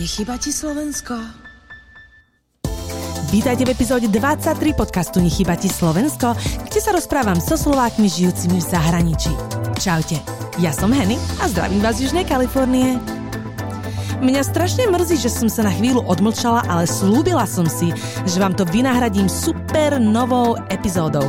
Nechýba ti Slovensko? Vítajte v epizóde 23 podcastu Nechýba ti Slovensko, kde sa rozprávam so Slovákmi žijúcimi v zahraničí. Čaute, ja som Henny a zdravím vás z Južnej Kalifornie. Mňa strašne mrzí, že som sa na chvíľu odmlčala, ale slúbila som si, že vám to vynahradím super novou epizódou.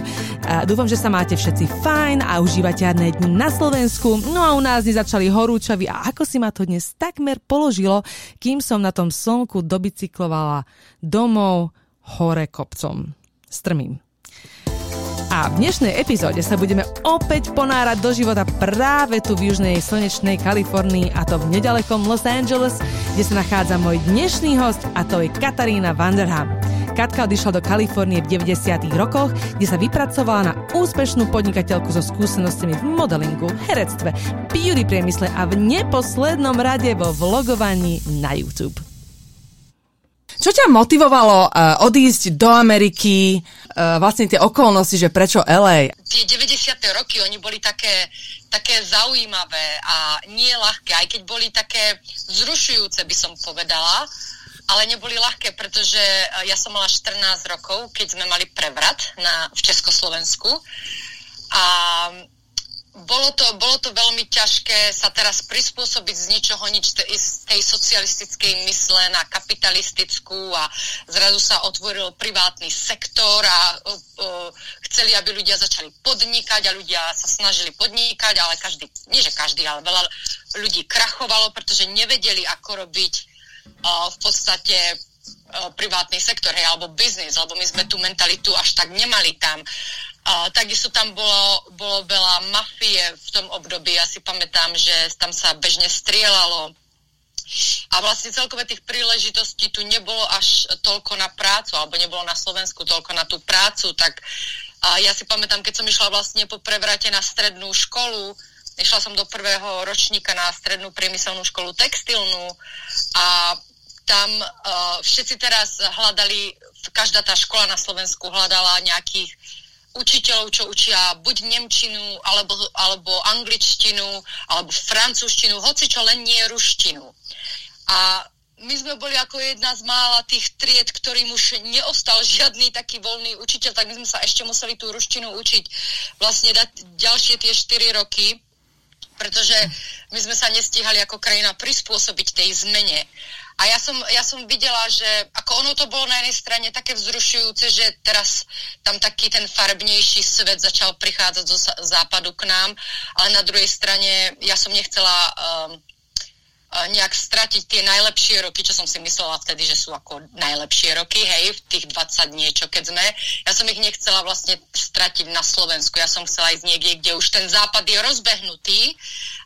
Dúfam, že sa máte všetci fajn a užívate jarné dni na Slovensku. No a u nás nezačali horúčaví a ako si ma to dnes takmer položilo, kým som na tom slnku dobicyklovala domov hore kopcom. Strmým. A v dnešnej epizóde sa budeme opäť ponárať do života práve tu v južnej slnečnej Kalifornii a to v nedalekom Los Angeles, kde sa nachádza môj dnešný host a to je Katarína Vanderham. Katka odišla do Kalifornie v 90. rokoch, kde sa vypracovala na úspešnú podnikateľku so skúsenostiami v modelingu, herectve, beauty priemysle a v neposlednom rade vo vlogovaní na YouTube. Čo ťa motivovalo uh, odísť do Ameriky, uh, vlastne tie okolnosti, že prečo LA? Tie 90. roky, oni boli také, také zaujímavé a nie ľahké, aj keď boli také vzrušujúce, by som povedala, ale neboli ľahké, pretože uh, ja som mala 14 rokov, keď sme mali prevrat na, v Československu. A bolo to, bolo to veľmi ťažké sa teraz prispôsobiť z ničoho nič z tej socialistickej mysle na kapitalistickú a zrazu sa otvoril privátny sektor a o, o, chceli, aby ľudia začali podnikať a ľudia sa snažili podnikať, ale každý, nie že každý, ale veľa ľudí krachovalo, pretože nevedeli, ako robiť v podstate privátny sektor, hej, alebo biznis, lebo my sme tú mentalitu až tak nemali tam. Takisto tam bolo, bolo veľa mafie v tom období. Ja si pamätám, že tam sa bežne strieľalo. A vlastne celkové tých príležitostí tu nebolo až toľko na prácu, alebo nebolo na Slovensku toľko na tú prácu, tak ja si pamätám, keď som išla vlastne po prevrate na strednú školu, išla som do prvého ročníka na strednú priemyselnú školu textilnú a tam uh, všetci teraz hľadali, každá tá škola na Slovensku hľadala nejakých učiteľov, čo učia buď Nemčinu, alebo, alebo angličtinu, alebo francúzštinu, hoci čo len nie ruštinu. A my sme boli ako jedna z mála tých tried, ktorým už neostal žiadny taký voľný učiteľ, tak my sme sa ešte museli tú ruštinu učiť vlastne dať ďalšie tie 4 roky, pretože my sme sa nestíhali ako krajina prispôsobiť tej zmene. A ja som, ja som videla, že ako ono to bolo na jednej strane také vzrušujúce, že teraz tam taký ten farbnejší svet začal prichádzať zo západu k nám, ale na druhej strane ja som nechcela um, nejak stratiť tie najlepšie roky, čo som si myslela vtedy, že sú ako najlepšie roky, hej, v tých 20 niečo, keď sme. Ja som ich nechcela vlastne stratiť na Slovensku. Ja som chcela ísť niekde, kde už ten západ je rozbehnutý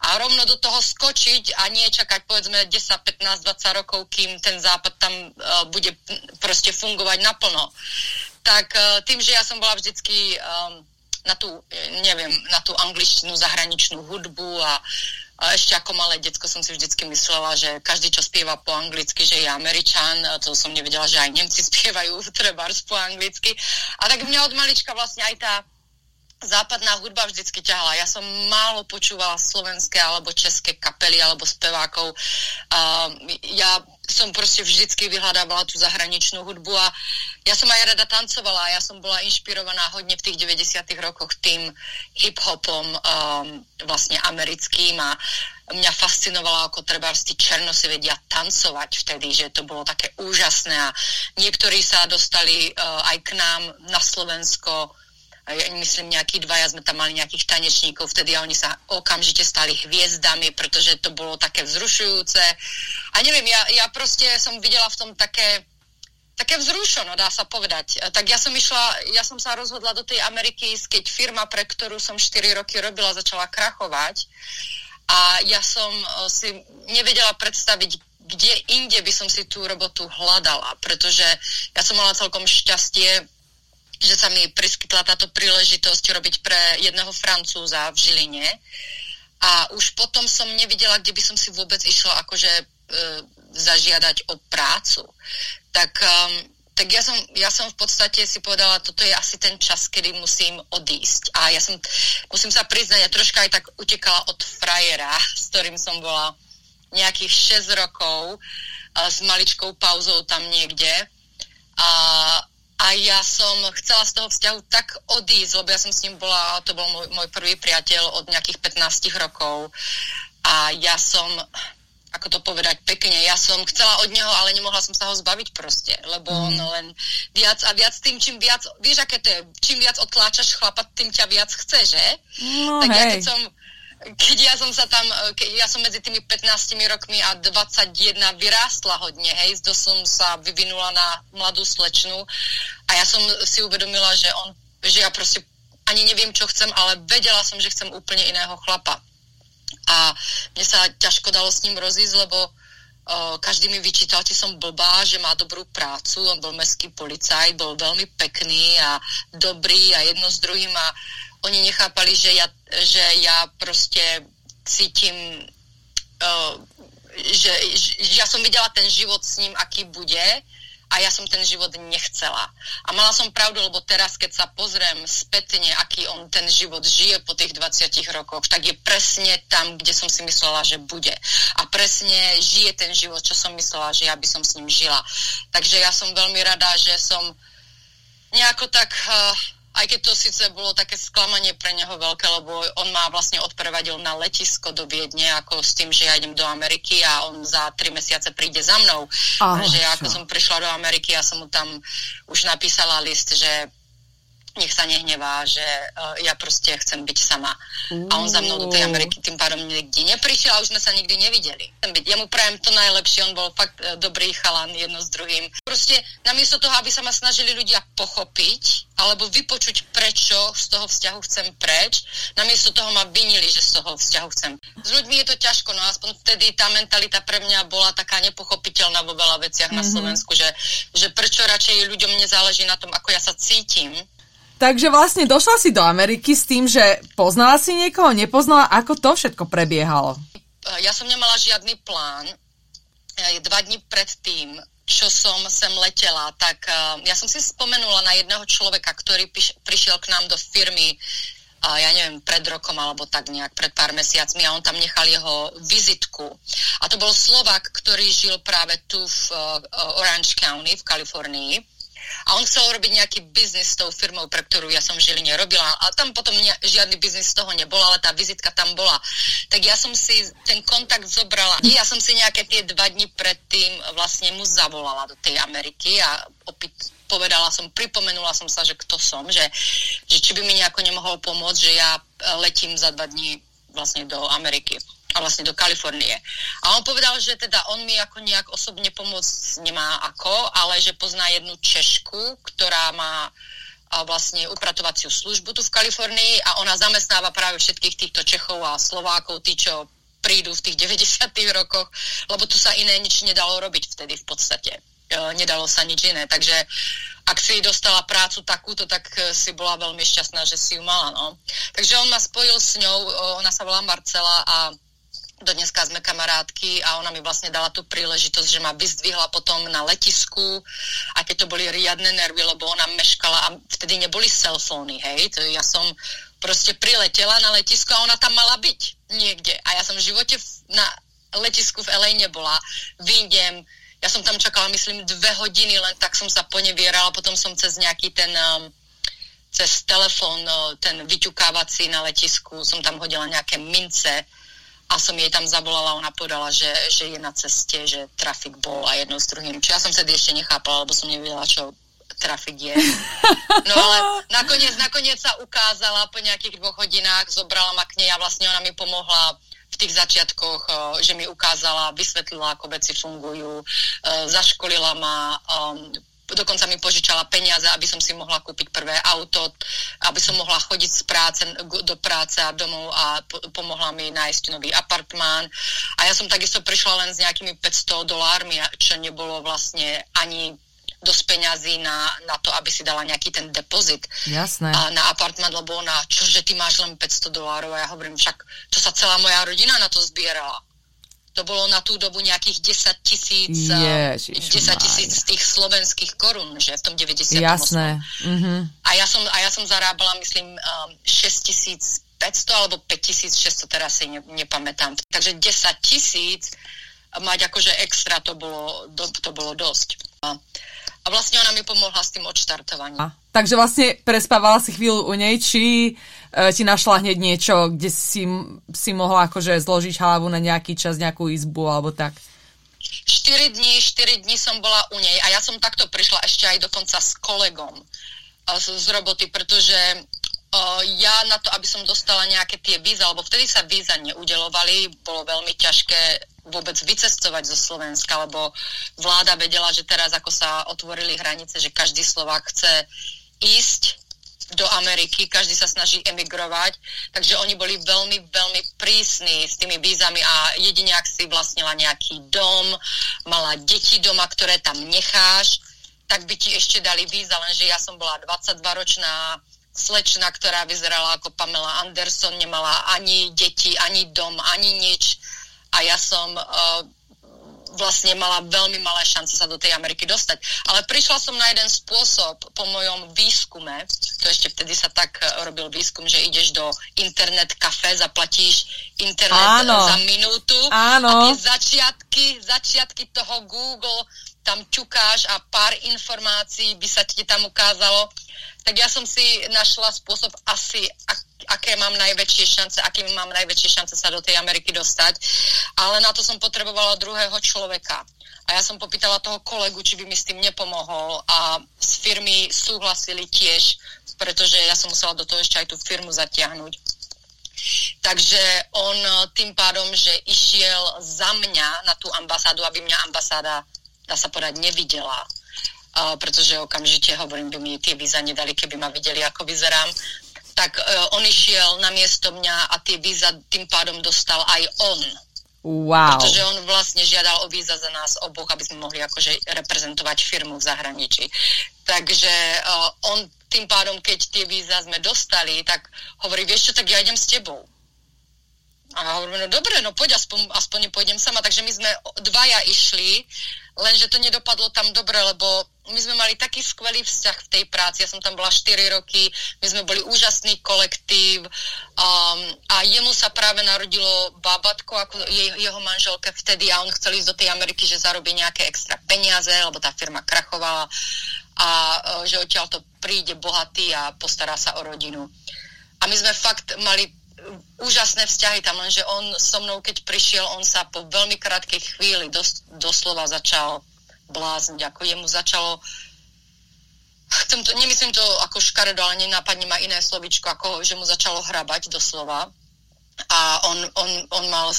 a rovno do toho skočiť a nie čakať povedzme 10, 15, 20 rokov, kým ten západ tam uh, bude proste fungovať naplno. Tak uh, tým, že ja som bola vždycky um, na tú, neviem, na tú angličtinu, zahraničnú hudbu a a ešte ako malé detsko som si vždycky myslela, že každý, čo spieva po anglicky, že je Američan, a to som nevedela, že aj Nemci spievajú trebárs po anglicky. A tak mňa od malička vlastne aj tá západná hudba vždycky ťahala. Ja som málo počúvala slovenské alebo české kapely alebo spevákov. Uh, ja som proste vždycky vyhľadávala tú zahraničnú hudbu a ja som aj rada tancovala. Ja som bola inšpirovaná hodne v tých 90 rokoch tým hip-hopom um, vlastne americkým a mňa fascinovalo, ako treba tí černosy vedia tancovať vtedy, že to bolo také úžasné a niektorí sa dostali uh, aj k nám na Slovensko myslím nejakí dvaja sme tam mali nejakých tanečníkov vtedy a oni sa okamžite stali hviezdami, pretože to bolo také vzrušujúce. A neviem, ja, ja proste som videla v tom také, také vzrušono, dá sa povedať. Tak ja som išla, ja som sa rozhodla do tej Ameriky keď firma, pre ktorú som 4 roky robila, začala krachovať. A ja som e, si nevedela predstaviť, kde inde by som si tú robotu hľadala, pretože ja som mala celkom šťastie, že sa mi priskytla táto príležitosť robiť pre jedného Francúza v Žiline. A už potom som nevidela, kde by som si vôbec išla akože e, zažiadať o prácu. Tak, um, tak ja, som, ja som v podstate si povedala, toto je asi ten čas, kedy musím odísť. A ja som, musím sa priznať, ja troška aj tak utekala od frajera, s ktorým som bola nejakých 6 rokov s maličkou pauzou tam niekde. A, a ja som chcela z toho vzťahu tak odísť, lebo ja som s ním bola, to bol môj, môj prvý priateľ od nejakých 15 rokov. A ja som, ako to povedať pekne, ja som chcela od neho, ale nemohla som sa ho zbaviť proste, lebo mm. on len viac a viac tým, čím viac, vieš, aké to je, čím viac otláčaš chlapa, tým ťa viac chce, že? No, tak hej. ja keď som, keď ja som sa tam, keď ja som medzi tými 15 rokmi a 21 vyrástla hodne, hej, to som sa vyvinula na mladú slečnu a ja som si uvedomila, že on, že ja proste ani neviem, čo chcem, ale vedela som, že chcem úplne iného chlapa. A mne sa ťažko dalo s ním rozísť, lebo uh, každý mi vyčítal, že som blbá, že má dobrú prácu, on bol mestský policajt, bol veľmi pekný a dobrý a jedno s druhým a oni nechápali, že ja, že ja proste cítim, uh, že, že ja som videla ten život s ním, aký bude a ja som ten život nechcela. A mala som pravdu, lebo teraz, keď sa pozriem spätne, aký on ten život žije po tých 20 rokoch, tak je presne tam, kde som si myslela, že bude. A presne žije ten život, čo som myslela, že ja by som s ním žila. Takže ja som veľmi rada, že som nejako tak uh, aj keď to síce bolo také sklamanie pre neho veľké, lebo on má vlastne odprevadil na letisko do Viedne, ako s tým, že ja idem do Ameriky a on za tri mesiace príde za mnou. Oh, že ja ako som prišla do Ameriky, ja som mu tam už napísala list, že nech sa nehnevá, že uh, ja proste chcem byť sama. Uh. A on za mnou do tej Ameriky tým pádom nikdy neprišiel a už sme sa nikdy nevideli. Ja mu prajem to najlepšie, on bol fakt uh, dobrý chalan jedno s druhým. Proste namiesto toho, aby sa ma snažili ľudia pochopiť alebo vypočuť, prečo z toho vzťahu chcem preč, namiesto toho ma vinili, že z toho vzťahu chcem. S ľuďmi je to ťažko, no aspoň vtedy tá mentalita pre mňa bola taká nepochopiteľná vo veľa veciach mm-hmm. na mhm. Slovensku, že, že prečo radšej ľuďom nezáleží na tom, ako ja sa cítim, Takže vlastne došla si do Ameriky s tým, že poznala si niekoho, nepoznala, ako to všetko prebiehalo? Ja som nemala žiadny plán. Dva dní pred tým, čo som sem letela, tak uh, ja som si spomenula na jedného človeka, ktorý piš, prišiel k nám do firmy uh, ja neviem, pred rokom alebo tak nejak, pred pár mesiacmi a on tam nechal jeho vizitku. A to bol Slovak, ktorý žil práve tu v uh, Orange County v Kalifornii a on chcel robiť nejaký biznis s tou firmou, pre ktorú ja som v Žiline robila. A tam potom ne, žiadny biznis z toho nebol, ale tá vizitka tam bola. Tak ja som si ten kontakt zobrala. Ja som si nejaké tie dva dni predtým vlastne mu zavolala do tej Ameriky a opýt, povedala som, pripomenula som sa, že kto som, že, že či by mi nejako nemohol pomôcť, že ja letím za dva dní vlastne do Ameriky a vlastne do Kalifornie. A on povedal, že teda on mi ako nejak osobne pomôcť nemá ako, ale že pozná jednu Češku, ktorá má vlastne upratovaciu službu tu v Kalifornii a ona zamestnáva práve všetkých týchto Čechov a Slovákov, tí, čo prídu v tých 90. rokoch, lebo tu sa iné nič nedalo robiť vtedy v podstate. E, nedalo sa nič iné, takže ak si dostala prácu takúto, tak e, si bola veľmi šťastná, že si ju mala. No. Takže on ma spojil s ňou, ona sa volá Marcela a do dneska sme kamarátky a ona mi vlastne dala tú príležitosť, že ma vyzdvihla potom na letisku. A keď to boli riadne nervy, lebo ona meškala a vtedy neboli cellfóny, hej, to ja som proste priletela na letisku a ona tam mala byť niekde. A ja som v živote na letisku v LA nebola, vyjdem, ja som tam čakala, myslím, dve hodiny, len tak som sa ponevierala, potom som cez nejaký ten um, cez telefón, uh, ten vyťukávací na letisku, som tam hodila nejaké mince, a som jej tam zavolala, ona povedala, že, že je na ceste, že trafik bol a jedno s druhým. Čo ja som vtedy ešte nechápala, lebo som nevedela, čo trafik je. No ale nakoniec, nakoniec sa ukázala po nejakých dvoch hodinách, zobrala ma k nej a vlastne ona mi pomohla v tých začiatkoch, že mi ukázala, vysvetlila, ako veci fungujú, zaškolila ma, um, dokonca mi požičala peniaze, aby som si mohla kúpiť prvé auto, aby som mohla chodiť z práce do práce a domov a po, pomohla mi nájsť nový apartmán. A ja som takisto prišla len s nejakými 500 dolármi, čo nebolo vlastne ani dosť peňazí na, na to, aby si dala nejaký ten depozit Jasné. A na apartmán, lebo ona, čože ty máš len 500 dolárov a ja hovorím, však to sa celá moja rodina na to zbierala to bolo na tú dobu nejakých 10 tisíc 10 tisíc z tých slovenských korún, že v tom 90. Jasné. Mm-hmm. A, ja som, a ja som zarábala, myslím, um, 6 tisíc 500 alebo 5600, teraz si ne, nepamätám. Takže 10 tisíc mať akože extra, to bolo, to bolo dosť. A, a vlastne ona mi pomohla s tým odštartovaním. A, takže vlastne prespávala si chvíľu u nej, či e, ti našla hneď niečo, kde si, si mohla akože zložiť hlavu na nejaký čas, nejakú izbu alebo tak? 4 dní, 4 dní som bola u nej a ja som takto prišla ešte aj dokonca s kolegom e, z, roboty, pretože ja na to, aby som dostala nejaké tie víza, lebo vtedy sa víza neudelovali, bolo veľmi ťažké vôbec vycestovať zo Slovenska, lebo vláda vedela, že teraz ako sa otvorili hranice, že každý Slovák chce ísť do Ameriky, každý sa snaží emigrovať, takže oni boli veľmi, veľmi prísni s tými vízami a jedine ak si vlastnila nejaký dom, mala deti doma, ktoré tam necháš, tak by ti ešte dali víza, lenže ja som bola 22 ročná slečna, ktorá vyzerala ako Pamela Anderson, nemala ani deti, ani dom, ani nič. A ja som uh, vlastne mala veľmi malé šance sa do tej Ameriky dostať. Ale prišla som na jeden spôsob po mojom výskume, to ešte vtedy sa tak uh, robil výskum, že ideš do internet kafe, zaplatíš internet Áno. za minútu Áno. a tie začiatky, začiatky toho Google tam ťukáš a pár informácií by sa ti tam ukázalo tak ja som si našla spôsob asi, ak, aké mám najväčšie šance, akým mám najväčšie šance sa do tej Ameriky dostať. Ale na to som potrebovala druhého človeka. A ja som popýtala toho kolegu, či by mi s tým nepomohol a z firmy súhlasili tiež, pretože ja som musela do toho ešte aj tú firmu zatiahnuť. Takže on tým pádom, že išiel za mňa na tú ambasádu, aby mňa ambasáda, dá sa povedať, nevidela, uh, pretože okamžite hovorím, by mi tie víza nedali, keby ma videli, ako vyzerám, tak uh, on išiel na miesto mňa a tie víza tým pádom dostal aj on. Wow. Pretože on vlastne žiadal o víza za nás oboch, aby sme mohli akože reprezentovať firmu v zahraničí. Takže uh, on tým pádom, keď tie víza sme dostali, tak hovorí, vieš čo, tak ja idem s tebou. A hovorím, no dobre, no poď, aspoň, aspoň pôjdem sama. Takže my sme dvaja išli lenže to nedopadlo tam dobre, lebo my sme mali taký skvelý vzťah v tej práci, ja som tam bola 4 roky, my sme boli úžasný kolektív um, a jemu sa práve narodilo bábatko ako je, jeho manželke vtedy a on chcel ísť do tej Ameriky, že zarobí nejaké extra peniaze, lebo tá firma krachovala a uh, že odtiaľ to príde bohatý a postará sa o rodinu. A my sme fakt mali úžasné vzťahy tam, lenže on so mnou, keď prišiel, on sa po veľmi krátkej chvíli dos, doslova začal blázniť, ako jemu začalo chcem to, nemyslím to ako škaredo, ale nenápadne ma iné slovičko, ako že mu začalo hrabať doslova a on, on, on, mal,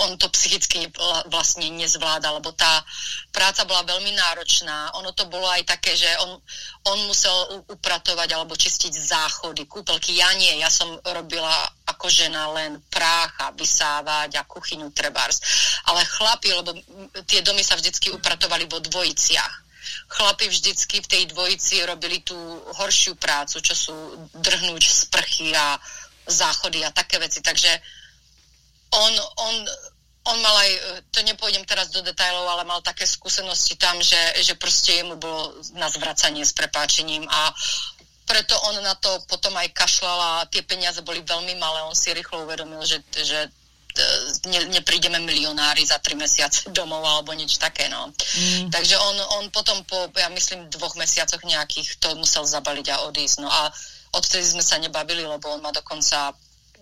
on to psychicky vlastne nezvláda, lebo tá práca bola veľmi náročná. Ono to bolo aj také, že on, on musel upratovať alebo čistiť záchody, kúpelky. Ja nie, ja som robila ako žena len prách a vysávať a kuchyňu trebárs. Ale chlapi, lebo tie domy sa vždycky upratovali vo dvojiciach chlapi vždycky v tej dvojici robili tú horšiu prácu, čo sú drhnúť sprchy a záchody a také veci. Takže on, on, on mal aj, to nepôjdem teraz do detajlov, ale mal také skúsenosti tam, že, že proste jemu bolo na zvracanie s prepáčením a preto on na to potom aj kašľal a tie peniaze boli veľmi malé. On si rýchlo uvedomil, že, že e, ne, neprídeme milionári za tri mesiace domov alebo nič také, no. Mm. Takže on, on potom po, ja myslím, dvoch mesiacoch nejakých to musel zabaliť a odísť, no a odtedy sme sa nebavili, lebo on ma dokonca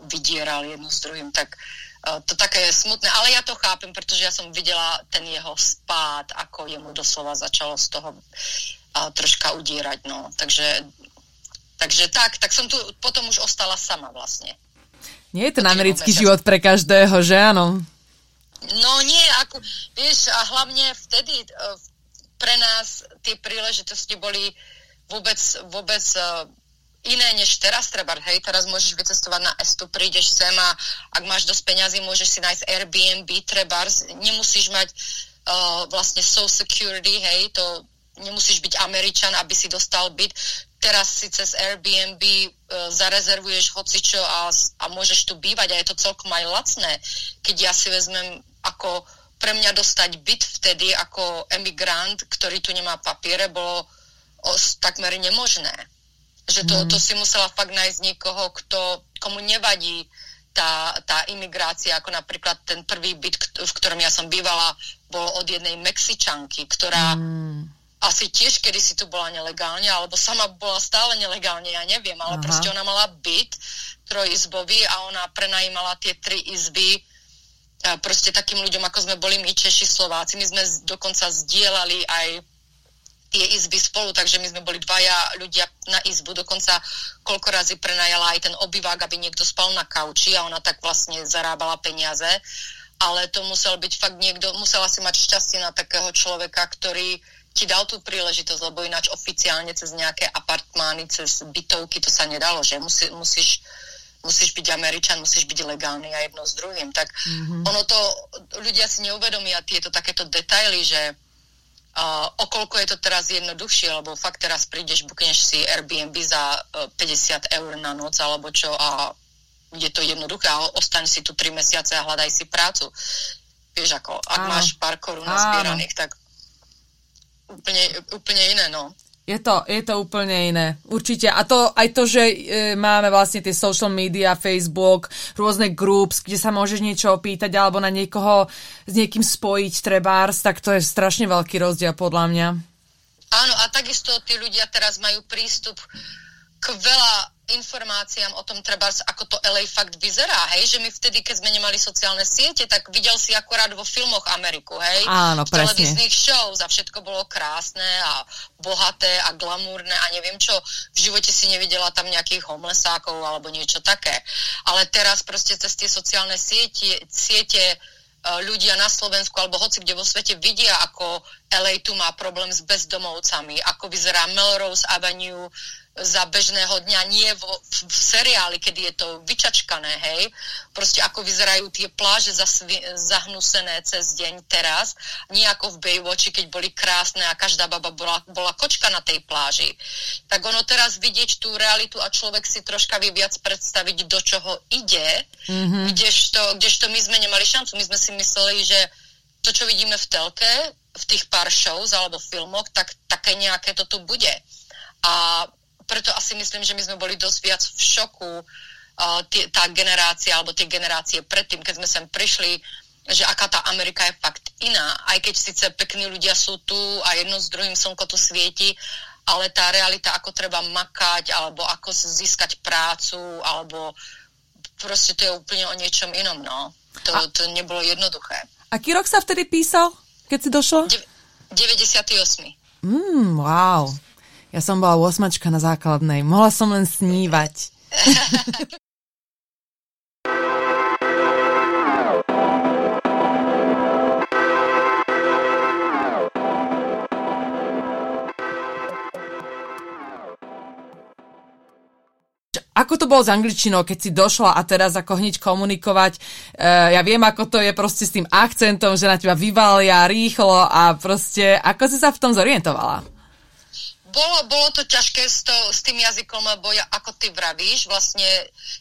vydieral jednu s druhým, tak uh, to také je smutné, ale ja to chápem, pretože ja som videla ten jeho spád, ako jemu doslova začalo z toho uh, troška udierať, no, takže takže tak, tak som tu potom už ostala sama vlastne. Nie je ten americký život pre každého, že áno? No nie, ako, vieš, a hlavne vtedy uh, pre nás tie príležitosti boli vôbec, vôbec iné než teraz treba, hej, teraz môžeš vycestovať na Estu, prídeš sem a ak máš dosť peňazí, môžeš si nájsť Airbnb, treba, nemusíš mať uh, vlastne Social Security, hej, to nemusíš byť Američan, aby si dostal byt. Teraz si cez Airbnb uh, zarezervuješ hocičo a, a môžeš tu bývať a je to celkom aj lacné. Keď ja si vezmem ako pre mňa dostať byt vtedy ako emigrant, ktorý tu nemá papiere, bolo os, takmer nemožné. Že to, mm. to si musela fakt nájsť niekoho, kto, komu nevadí tá, tá imigrácia, ako napríklad ten prvý byt, v ktorom ja som bývala, bol od jednej Mexičanky, ktorá mm. asi tiež kedysi tu bola nelegálne, alebo sama bola stále nelegálne, ja neviem, ale Aha. proste ona mala byt trojizbový a ona prenajímala tie tri izby proste takým ľuďom, ako sme boli my Češi, Slováci. My sme dokonca zdieľali aj tie izby spolu, takže my sme boli dvaja ľudia na izbu, dokonca koľko razy prenajala aj ten obyvák, aby niekto spal na kauči a ona tak vlastne zarábala peniaze, ale to musel byť fakt niekto, musela si mať šťastie na takého človeka, ktorý ti dal tú príležitosť, lebo ináč oficiálne cez nejaké apartmány, cez bytovky to sa nedalo, že Musí, musíš musíš byť Američan, musíš byť legálny a jedno s druhým. Tak mm-hmm. ono to, ľudia si neuvedomia tieto takéto detaily, že Uh, okolko je to teraz jednoduchšie, lebo fakt teraz prídeš, bukneš si Airbnb za uh, 50 eur na noc alebo čo a je to jednoduché a ostaň si tu 3 mesiace a hľadaj si prácu. Vieš ako, ak Áno. máš pár korún nazbieraných, tak úplne, úplne iné, no. Je to, je to úplne iné, určite. A to aj to, že e, máme vlastne tie social media, Facebook, rôzne groups, kde sa môžeš niečo opýtať alebo na niekoho s niekým spojiť trebárs, tak to je strašne veľký rozdiel podľa mňa. Áno, a takisto tí ľudia teraz majú prístup k veľa informáciám o tom treba, ako to LA fakt vyzerá, hej, že my vtedy, keď sme nemali sociálne siete, tak videl si akorát vo filmoch Ameriku, hej, Áno, presne. televíznych show, za všetko bolo krásne a bohaté a glamúrne a neviem čo, v živote si nevidela tam nejakých homelessákov alebo niečo také, ale teraz proste cez tie sociálne siete, siete ľudia na Slovensku alebo hoci kde vo svete vidia, ako LA tu má problém s bezdomovcami, ako vyzerá Melrose Avenue, za bežného dňa, nie vo, v, v seriáli, kedy je to vyčačkané, hej. Proste ako vyzerajú tie pláže zasvi, zahnusené cez deň teraz, nie ako v Baywatchi, keď boli krásne a každá baba bola, bola kočka na tej pláži. Tak ono teraz vidieť tú realitu a človek si troška vie viac predstaviť, do čoho ide, mm-hmm. kdežto, kdežto my sme nemali šancu. My sme si mysleli, že to, čo vidíme v telke, v tých pár shows alebo filmoch, tak také nejaké to tu bude. A preto asi myslím, že my sme boli dosť viac v šoku uh, tie, tá generácia, alebo tie generácie predtým, keď sme sem prišli, že aká tá Amerika je fakt iná. Aj keď síce pekní ľudia sú tu a jedno s druhým slnko tu svieti, ale tá realita, ako treba makať, alebo ako získať prácu, alebo proste to je úplne o niečom inom, no. To, a... to nebolo jednoduché. Aký rok sa vtedy písal, keď si došla? De- 98. Mm, wow. Ja som bola 8 na základnej. Mohla som len snívať. Ako to bolo s angličtinou, keď si došla a teraz ako hneď komunikovať? Uh, ja viem, ako to je proste s tým akcentom, že na teba vyvalia rýchlo a proste, ako si sa v tom zorientovala? Bolo, bolo to ťažké s, to, s tým jazykom, lebo ja, ako ty vravíš, vlastne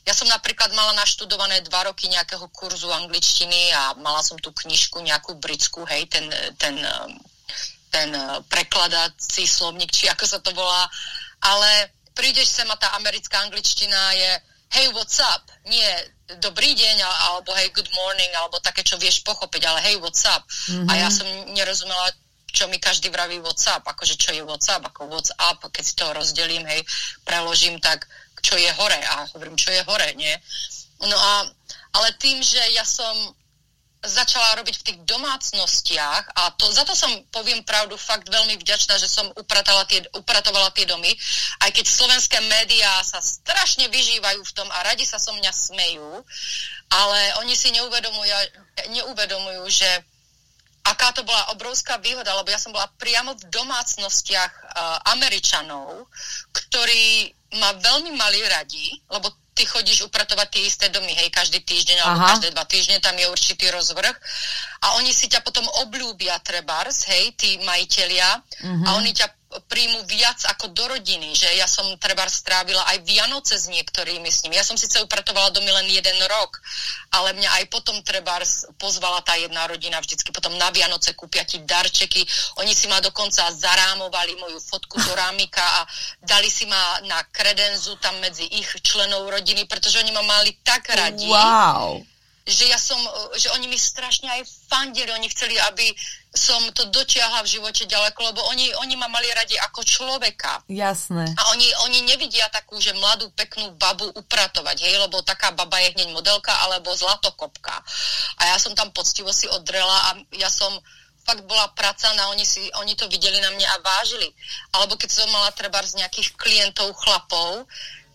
ja som napríklad mala naštudované dva roky nejakého kurzu angličtiny a mala som tú knižku nejakú britskú, hej, ten, ten, ten prekladací slovník, či ako sa to volá, ale prídeš sem a tá americká angličtina je hey, what's up? Nie dobrý deň, alebo hey, good morning, alebo také, čo vieš pochopiť, ale hey, what's up? Mm-hmm. A ja mhm. som nerozumela, čo mi každý vraví WhatsApp, akože čo je WhatsApp, ako WhatsApp, keď si to rozdelím, hej, preložím, tak čo je hore a hovorím, čo je hore, nie? No a, ale tým, že ja som začala robiť v tých domácnostiach a to, za to som, poviem pravdu, fakt veľmi vďačná, že som upratala tie, upratovala tie domy, aj keď slovenské médiá sa strašne vyžívajú v tom a radi sa so mňa smejú, ale oni si neuvedomujú, neuvedomujú že aká to bola obrovská výhoda, lebo ja som bola priamo v domácnostiach uh, Američanov, ktorí ma veľmi mali radi, lebo ty chodíš upratovať tie isté domy, hej, každý týždeň alebo Aha. každé dva týždne, tam je určitý rozvrh a oni si ťa potom obľúbia trebárs, hej, tí majiteľia uh-huh. a mhm. oni ťa príjmu viac ako do rodiny, že ja som treba strávila aj Vianoce s niektorými s nimi. Ja som síce upratovala domy len jeden rok, ale mňa aj potom treba pozvala tá jedna rodina vždycky potom na Vianoce kúpia ti darčeky. Oni si ma dokonca zarámovali moju fotku do rámika a dali si ma na kredenzu tam medzi ich členov rodiny, pretože oni ma mali tak radi. Wow že ja som, že oni mi strašne aj fandili, oni chceli, aby som to dotiahla v živote ďaleko, lebo oni, oni ma mali radi ako človeka. Jasné. A oni, oni nevidia takú, že mladú, peknú babu upratovať, hej, lebo taká baba je hneď modelka alebo zlatokopka. A ja som tam poctivo si odrela a ja som fakt bola práca na oni, si, oni to videli na mňa a vážili. Alebo keď som mala treba z nejakých klientov, chlapov,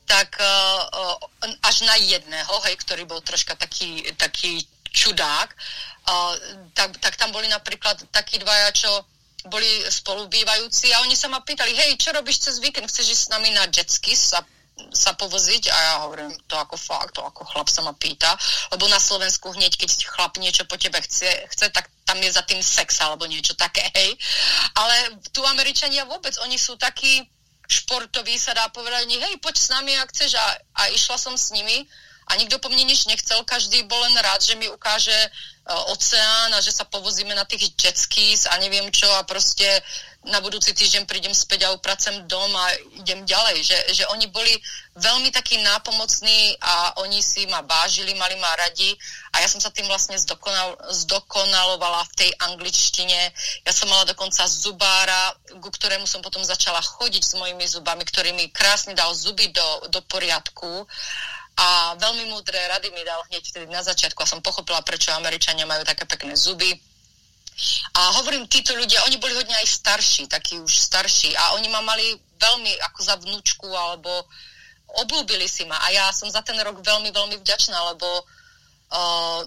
tak uh, až na jedného, hej, ktorý bol troška taký, taký čudák, uh, tak, tak tam boli napríklad takí dvaja, čo boli spolubývajúci a oni sa ma pýtali, hej, čo robíš cez víkend, chceš ísť s nami na jetski sa, sa povoziť? A ja hovorím, to ako fakt, to ako chlap sa ma pýta, lebo na Slovensku hneď, keď chlap niečo po tebe chce, chce tak tam je za tým sex alebo niečo také, hej. Ale tu Američania vôbec, oni sú takí, športový sa dá povedať, hej, poď s nami, ak chceš. A, a išla som s nimi a nikto po mne nič nechcel, každý bol len rád, že mi ukáže uh, oceán a že sa povozíme na tých jet skis a neviem čo a proste na budúci týždeň prídem späť a upracem dom a idem ďalej. Že, že oni boli veľmi takí nápomocní a oni si ma vážili, mali ma radi a ja som sa tým vlastne zdokonal, zdokonalovala v tej angličtine. Ja som mala dokonca zubára, ku ktorému som potom začala chodiť s mojimi zubami, ktorý mi krásne dal zuby do, do poriadku a veľmi múdre rady mi dal hneď vtedy na začiatku a som pochopila, prečo Američania majú také pekné zuby. A hovorím, títo ľudia, oni boli hodne aj starší, takí už starší. A oni ma mali veľmi ako za vnúčku alebo obľúbili si ma. A ja som za ten rok veľmi, veľmi vďačná, lebo uh,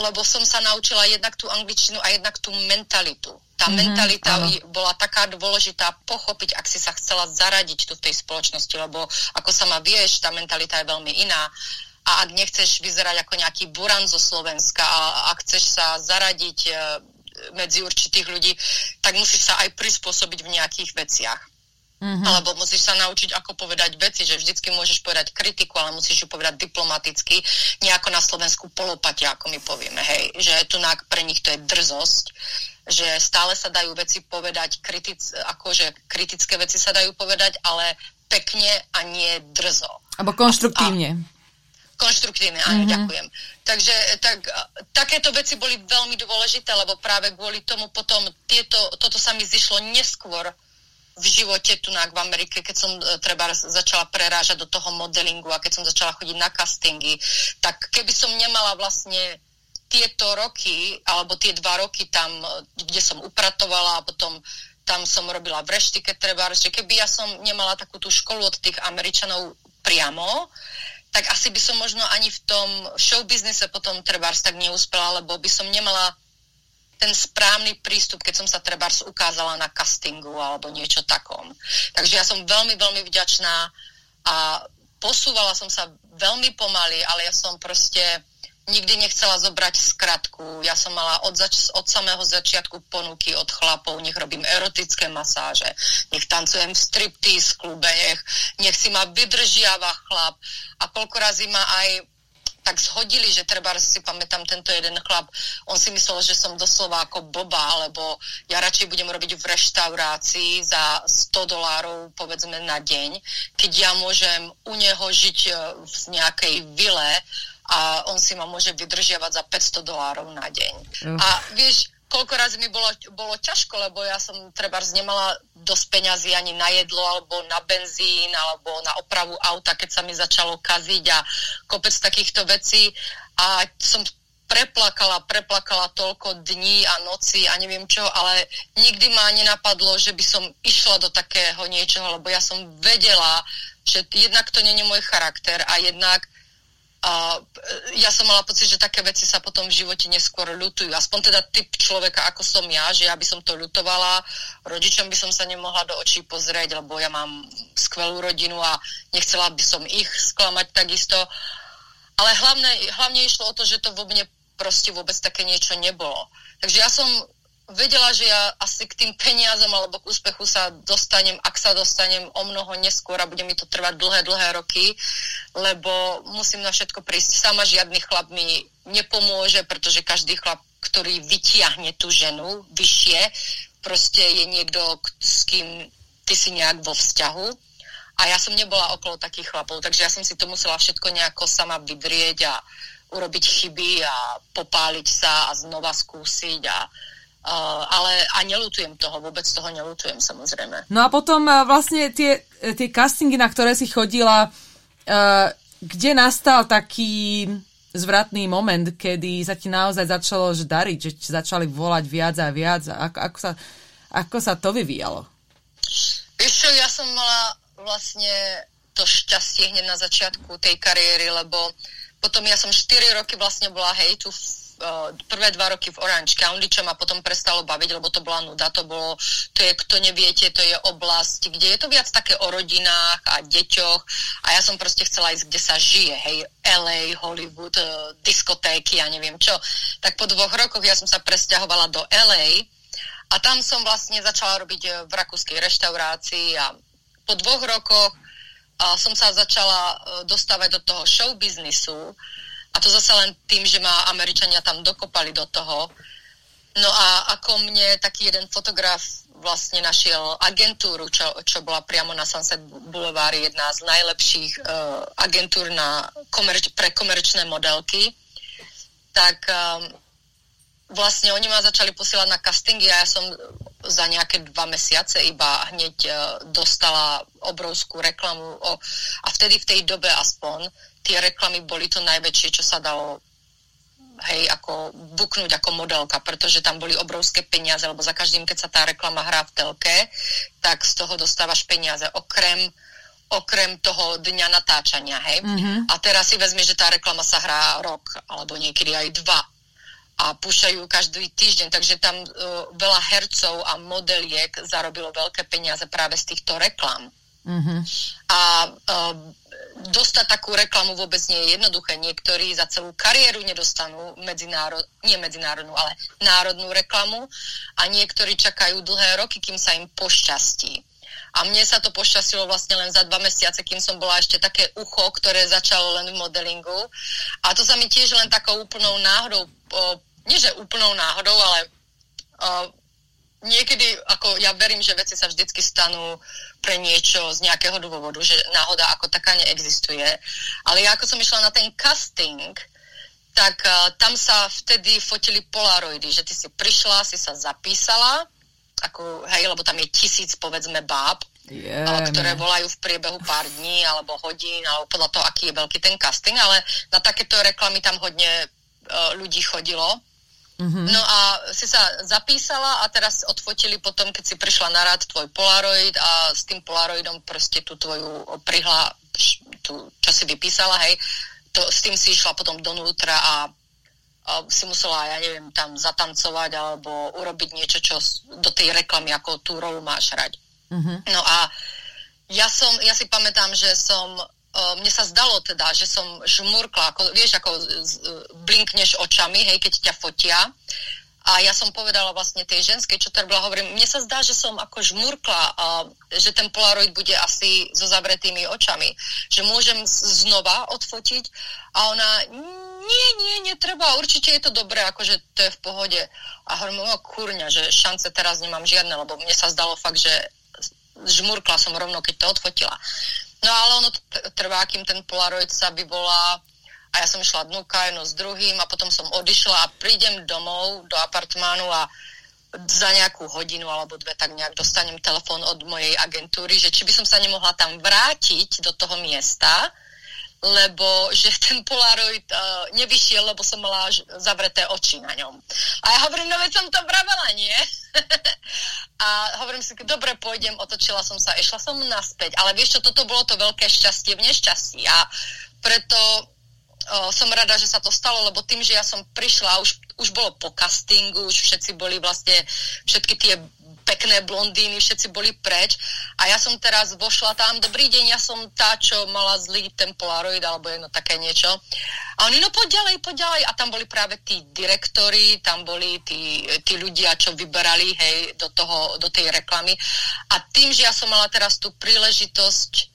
lebo som sa naučila jednak tú angličtinu a jednak tú mentalitu. Tá mm-hmm, mentalita áno. bola taká dôležitá pochopiť, ak si sa chcela zaradiť tu v tej spoločnosti, lebo ako sa ma vieš, tá mentalita je veľmi iná a ak nechceš vyzerať ako nejaký buran zo Slovenska a ak chceš sa zaradiť e, medzi určitých ľudí, tak musíš sa aj prispôsobiť v nejakých veciach. Mm-hmm. Alebo musíš sa naučiť, ako povedať veci, že vždycky môžeš povedať kritiku, ale musíš ju povedať diplomaticky, nejako na Slovensku polopate, ako my povieme, hej, že tu pre nich to je drzosť, že stále sa dajú veci povedať, kritic, akože kritické veci sa dajú povedať, ale pekne a nie drzo. Abo konštruktívne. A, Konštruktívne, áno, mm-hmm. ďakujem. Takže tak, takéto veci boli veľmi dôležité, lebo práve kvôli tomu potom tieto, toto sa mi zišlo neskôr v živote tu v Amerike, keď som e, treba začala prerážať do toho modelingu a keď som začala chodiť na castingy, tak keby som nemala vlastne tieto roky, alebo tie dva roky tam, e, kde som upratovala a potom tam som robila v reštike treba, že keby ja som nemala takú tú školu od tých Američanov priamo, tak asi by som možno ani v tom showbiznise potom trebárs tak neúspela, lebo by som nemala ten správny prístup, keď som sa trebárs ukázala na castingu alebo niečo takom. Takže ja som veľmi, veľmi vďačná a posúvala som sa veľmi pomaly, ale ja som proste nikdy nechcela zobrať skratku. Ja som mala od, zač- od samého začiatku ponuky od chlapov, nech robím erotické masáže, nech tancujem v striptease klube, nech, nech si ma vydržiava chlap. A koľko razy ma aj tak zhodili, že treba si pamätám tento jeden chlap, on si myslel, že som doslova ako boba, alebo ja radšej budem robiť v reštaurácii za 100 dolárov povedzme na deň, keď ja môžem u neho žiť e, v nejakej vile a on si ma môže vydržiavať za 500 dolárov na deň. Uh. A vieš, koľko razy mi bolo, bolo ťažko, lebo ja som treba nemala dosť peňazí ani na jedlo, alebo na benzín, alebo na opravu auta, keď sa mi začalo kaziť a kopec takýchto vecí. A som preplakala, preplakala toľko dní a noci a neviem čo, ale nikdy ma nenapadlo, že by som išla do takého niečoho, lebo ja som vedela, že jednak to není môj charakter a jednak a e, ja som mala pocit, že také veci sa potom v živote neskôr ľutujú. Aspoň teda typ človeka, ako som ja, že ja by som to ľutovala, rodičom by som sa nemohla do očí pozrieť, lebo ja mám skvelú rodinu a nechcela by som ich sklamať takisto. Ale hlavne, hlavne išlo o to, že to vo mne proste vôbec také niečo nebolo. Takže ja som vedela, že ja asi k tým peniazom alebo k úspechu sa dostanem, ak sa dostanem o mnoho neskôr a bude mi to trvať dlhé, dlhé roky, lebo musím na všetko prísť. Sama žiadny chlap mi nepomôže, pretože každý chlap, ktorý vytiahne tú ženu vyššie, proste je niekto, s kým ty si nejak vo vzťahu. A ja som nebola okolo takých chlapov, takže ja som si to musela všetko nejako sama vydrieť a urobiť chyby a popáliť sa a znova skúsiť a Uh, ale a nelutujem toho, vôbec toho nelutujem samozrejme. No a potom uh, vlastne tie, tie castingy, na ktoré si chodila, uh, kde nastal taký zvratný moment, kedy sa ti naozaj začalo dariť, že ti začali volať viac a viac. A ako, ako, sa, ako sa to vyvíjalo? Vieš čo, ja som mala vlastne to šťastie hneď na začiatku tej kariéry, lebo potom ja som 4 roky vlastne bola hej, tu prvé dva roky v Orange County, čo ma potom prestalo baviť, lebo to bola nuda, to bolo, to je, kto neviete, to je oblasť, kde je to viac také o rodinách a deťoch a ja som proste chcela ísť, kde sa žije, hej, LA, Hollywood, uh, diskotéky, ja neviem čo. Tak po dvoch rokoch ja som sa presťahovala do LA a tam som vlastne začala robiť e, v rakúskej reštaurácii a po dvoch rokoch uh, som sa začala dostávať do toho show biznisu a to zase len tým, že ma Američania tam dokopali do toho. No a ako mne taký jeden fotograf vlastne našiel agentúru, čo, čo bola priamo na Sunset Boulevard, jedna z najlepších uh, agentúr na komerč, pre komerčné modelky, tak um, vlastne oni ma začali posielať na castingy a ja som za nejaké dva mesiace iba hneď uh, dostala obrovskú reklamu o, a vtedy v tej dobe aspoň tie reklamy boli to najväčšie, čo sa dalo hej, ako buknúť ako modelka, pretože tam boli obrovské peniaze, lebo za každým, keď sa tá reklama hrá v telke, tak z toho dostávaš peniaze, okrem okrem toho dňa natáčania, hej. Mm-hmm. A teraz si vezmi, že tá reklama sa hrá rok, alebo niekedy aj dva. A púšajú každý týždeň, takže tam uh, veľa hercov a modeliek zarobilo veľké peniaze práve z týchto reklam. Mm-hmm. A uh, dostať takú reklamu vôbec nie je jednoduché. Niektorí za celú kariéru nedostanú medzinárod, nie medzinárodnú, ale národnú reklamu a niektorí čakajú dlhé roky, kým sa im pošťastí. A mne sa to pošťastilo vlastne len za dva mesiace, kým som bola ešte také ucho, ktoré začalo len v modelingu. A to sa mi tiež len takou úplnou náhodou, o, nie že úplnou náhodou, ale o, niekedy, ako ja verím, že veci sa vždycky stanú pre niečo z nejakého dôvodu, že náhoda ako taká neexistuje. Ale ja ako som išla na ten casting, tak uh, tam sa vtedy fotili polaroidy, že ty si prišla, si sa zapísala, ako, hej, lebo tam je tisíc, povedzme, báb, yeah, ktoré volajú v priebehu pár dní, alebo hodín, alebo podľa toho, aký je veľký ten casting, ale na takéto reklamy tam hodne uh, ľudí chodilo Mm-hmm. No a si sa zapísala a teraz odfotili potom, keď si prišla na rád tvoj Polaroid a s tým Polaroidom proste tú tvoju prihla, tú, čo si vypísala, hej, to, s tým si išla potom donútra a, a si musela, ja neviem, tam zatancovať alebo urobiť niečo, čo do tej reklamy, ako tú rolu máš hrať. Mm-hmm. No a ja som, ja si pamätám, že som mne sa zdalo teda, že som žmurkla, ako, vieš, ako blinkneš očami, hej, keď ťa fotia. A ja som povedala vlastne tej ženskej, čo teda bola, hovorím, mne sa zdá, že som ako žmurkla, a že ten Polaroid bude asi so zavretými očami. Že môžem znova odfotiť a ona, nie, nie, netreba, určite je to dobré, akože to je v pohode. A hovorím, no kurňa, že šance teraz nemám žiadne, lebo mne sa zdalo fakt, že žmurkla som rovno, keď to odfotila. No ale ono trvá, kým ten Polaroid sa vyvolá. A ja som išla dnuka jedno s druhým a potom som odišla a prídem domov do apartmánu a za nejakú hodinu alebo dve tak nejak dostanem telefón od mojej agentúry, že či by som sa nemohla tam vrátiť do toho miesta, lebo že ten Polaroid uh, nevyšiel, lebo som mala zavreté oči na ňom. A ja hovorím, no veď som to vravela, nie? a hovorím si, dobre, pôjdem, otočila som sa, išla som naspäť, ale vieš čo, toto bolo to veľké šťastie v nešťastí a preto o, som rada, že sa to stalo, lebo tým, že ja som prišla, už, už bolo po castingu, už všetci boli vlastne, všetky tie pekné blondíny, všetci boli preč a ja som teraz vošla tam, dobrý deň, ja som tá, čo mala zlý ten Polaroid alebo jedno také niečo. A oni, no poď ďalej, poď ďalej. A tam boli práve tí direktori, tam boli tí, tí ľudia, čo vyberali, hej, do, toho, do tej reklamy. A tým, že ja som mala teraz tú príležitosť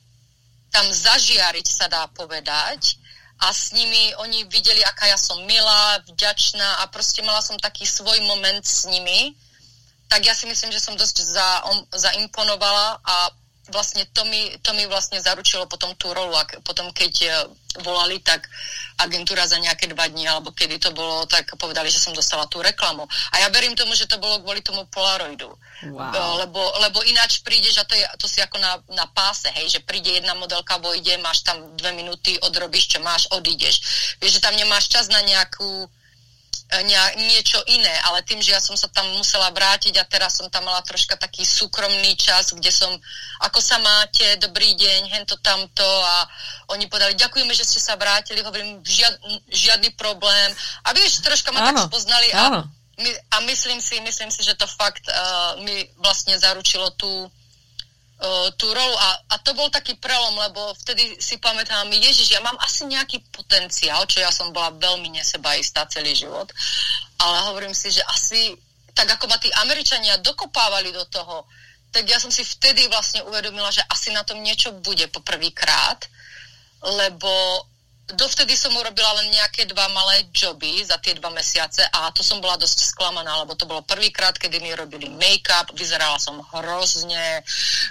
tam zažiariť, sa dá povedať, a s nimi oni videli, aká ja som milá, vďačná a proste mala som taký svoj moment s nimi, tak ja si myslím, že som dosť za, um, zaimponovala a vlastne to mi, to mi vlastne zaručilo potom tú rolu. A potom keď uh, volali, tak agentúra za nejaké dva dní, alebo kedy to bolo, tak povedali, že som dostala tú reklamu. A ja verím tomu, že to bolo kvôli tomu Polaroidu. Wow. Uh, lebo, lebo ináč prídeš, a to, je, to si ako na, na páse, hej, že príde jedna modelka, vojde, máš tam dve minúty, odrobíš, čo máš, odídeš. Vieš, že tam nemáš čas na nejakú E, niečo iné, ale tým, že ja som sa tam musela vrátiť a teraz som tam mala troška taký súkromný čas, kde som, ako sa máte, dobrý deň, hento tamto a oni povedali, ďakujeme, že ste sa vrátili, hovorím, žiad, žiadny problém a vieš, troška ma áno, tak spoznali a, my, a myslím si, myslím si, že to fakt uh, mi vlastne zaručilo tú tú rolu a, a to bol taký prelom, lebo vtedy si pamätám, Ježiš, ja mám asi nejaký potenciál, čo ja som bola veľmi nesebaistá celý život, ale hovorím si, že asi tak ako ma tí Američania dokopávali do toho, tak ja som si vtedy vlastne uvedomila, že asi na tom niečo bude poprvýkrát, lebo dovtedy som urobila len nejaké dva malé joby za tie dva mesiace a to som bola dosť sklamaná, lebo to bolo prvýkrát, kedy mi robili make-up, vyzerala som hrozne,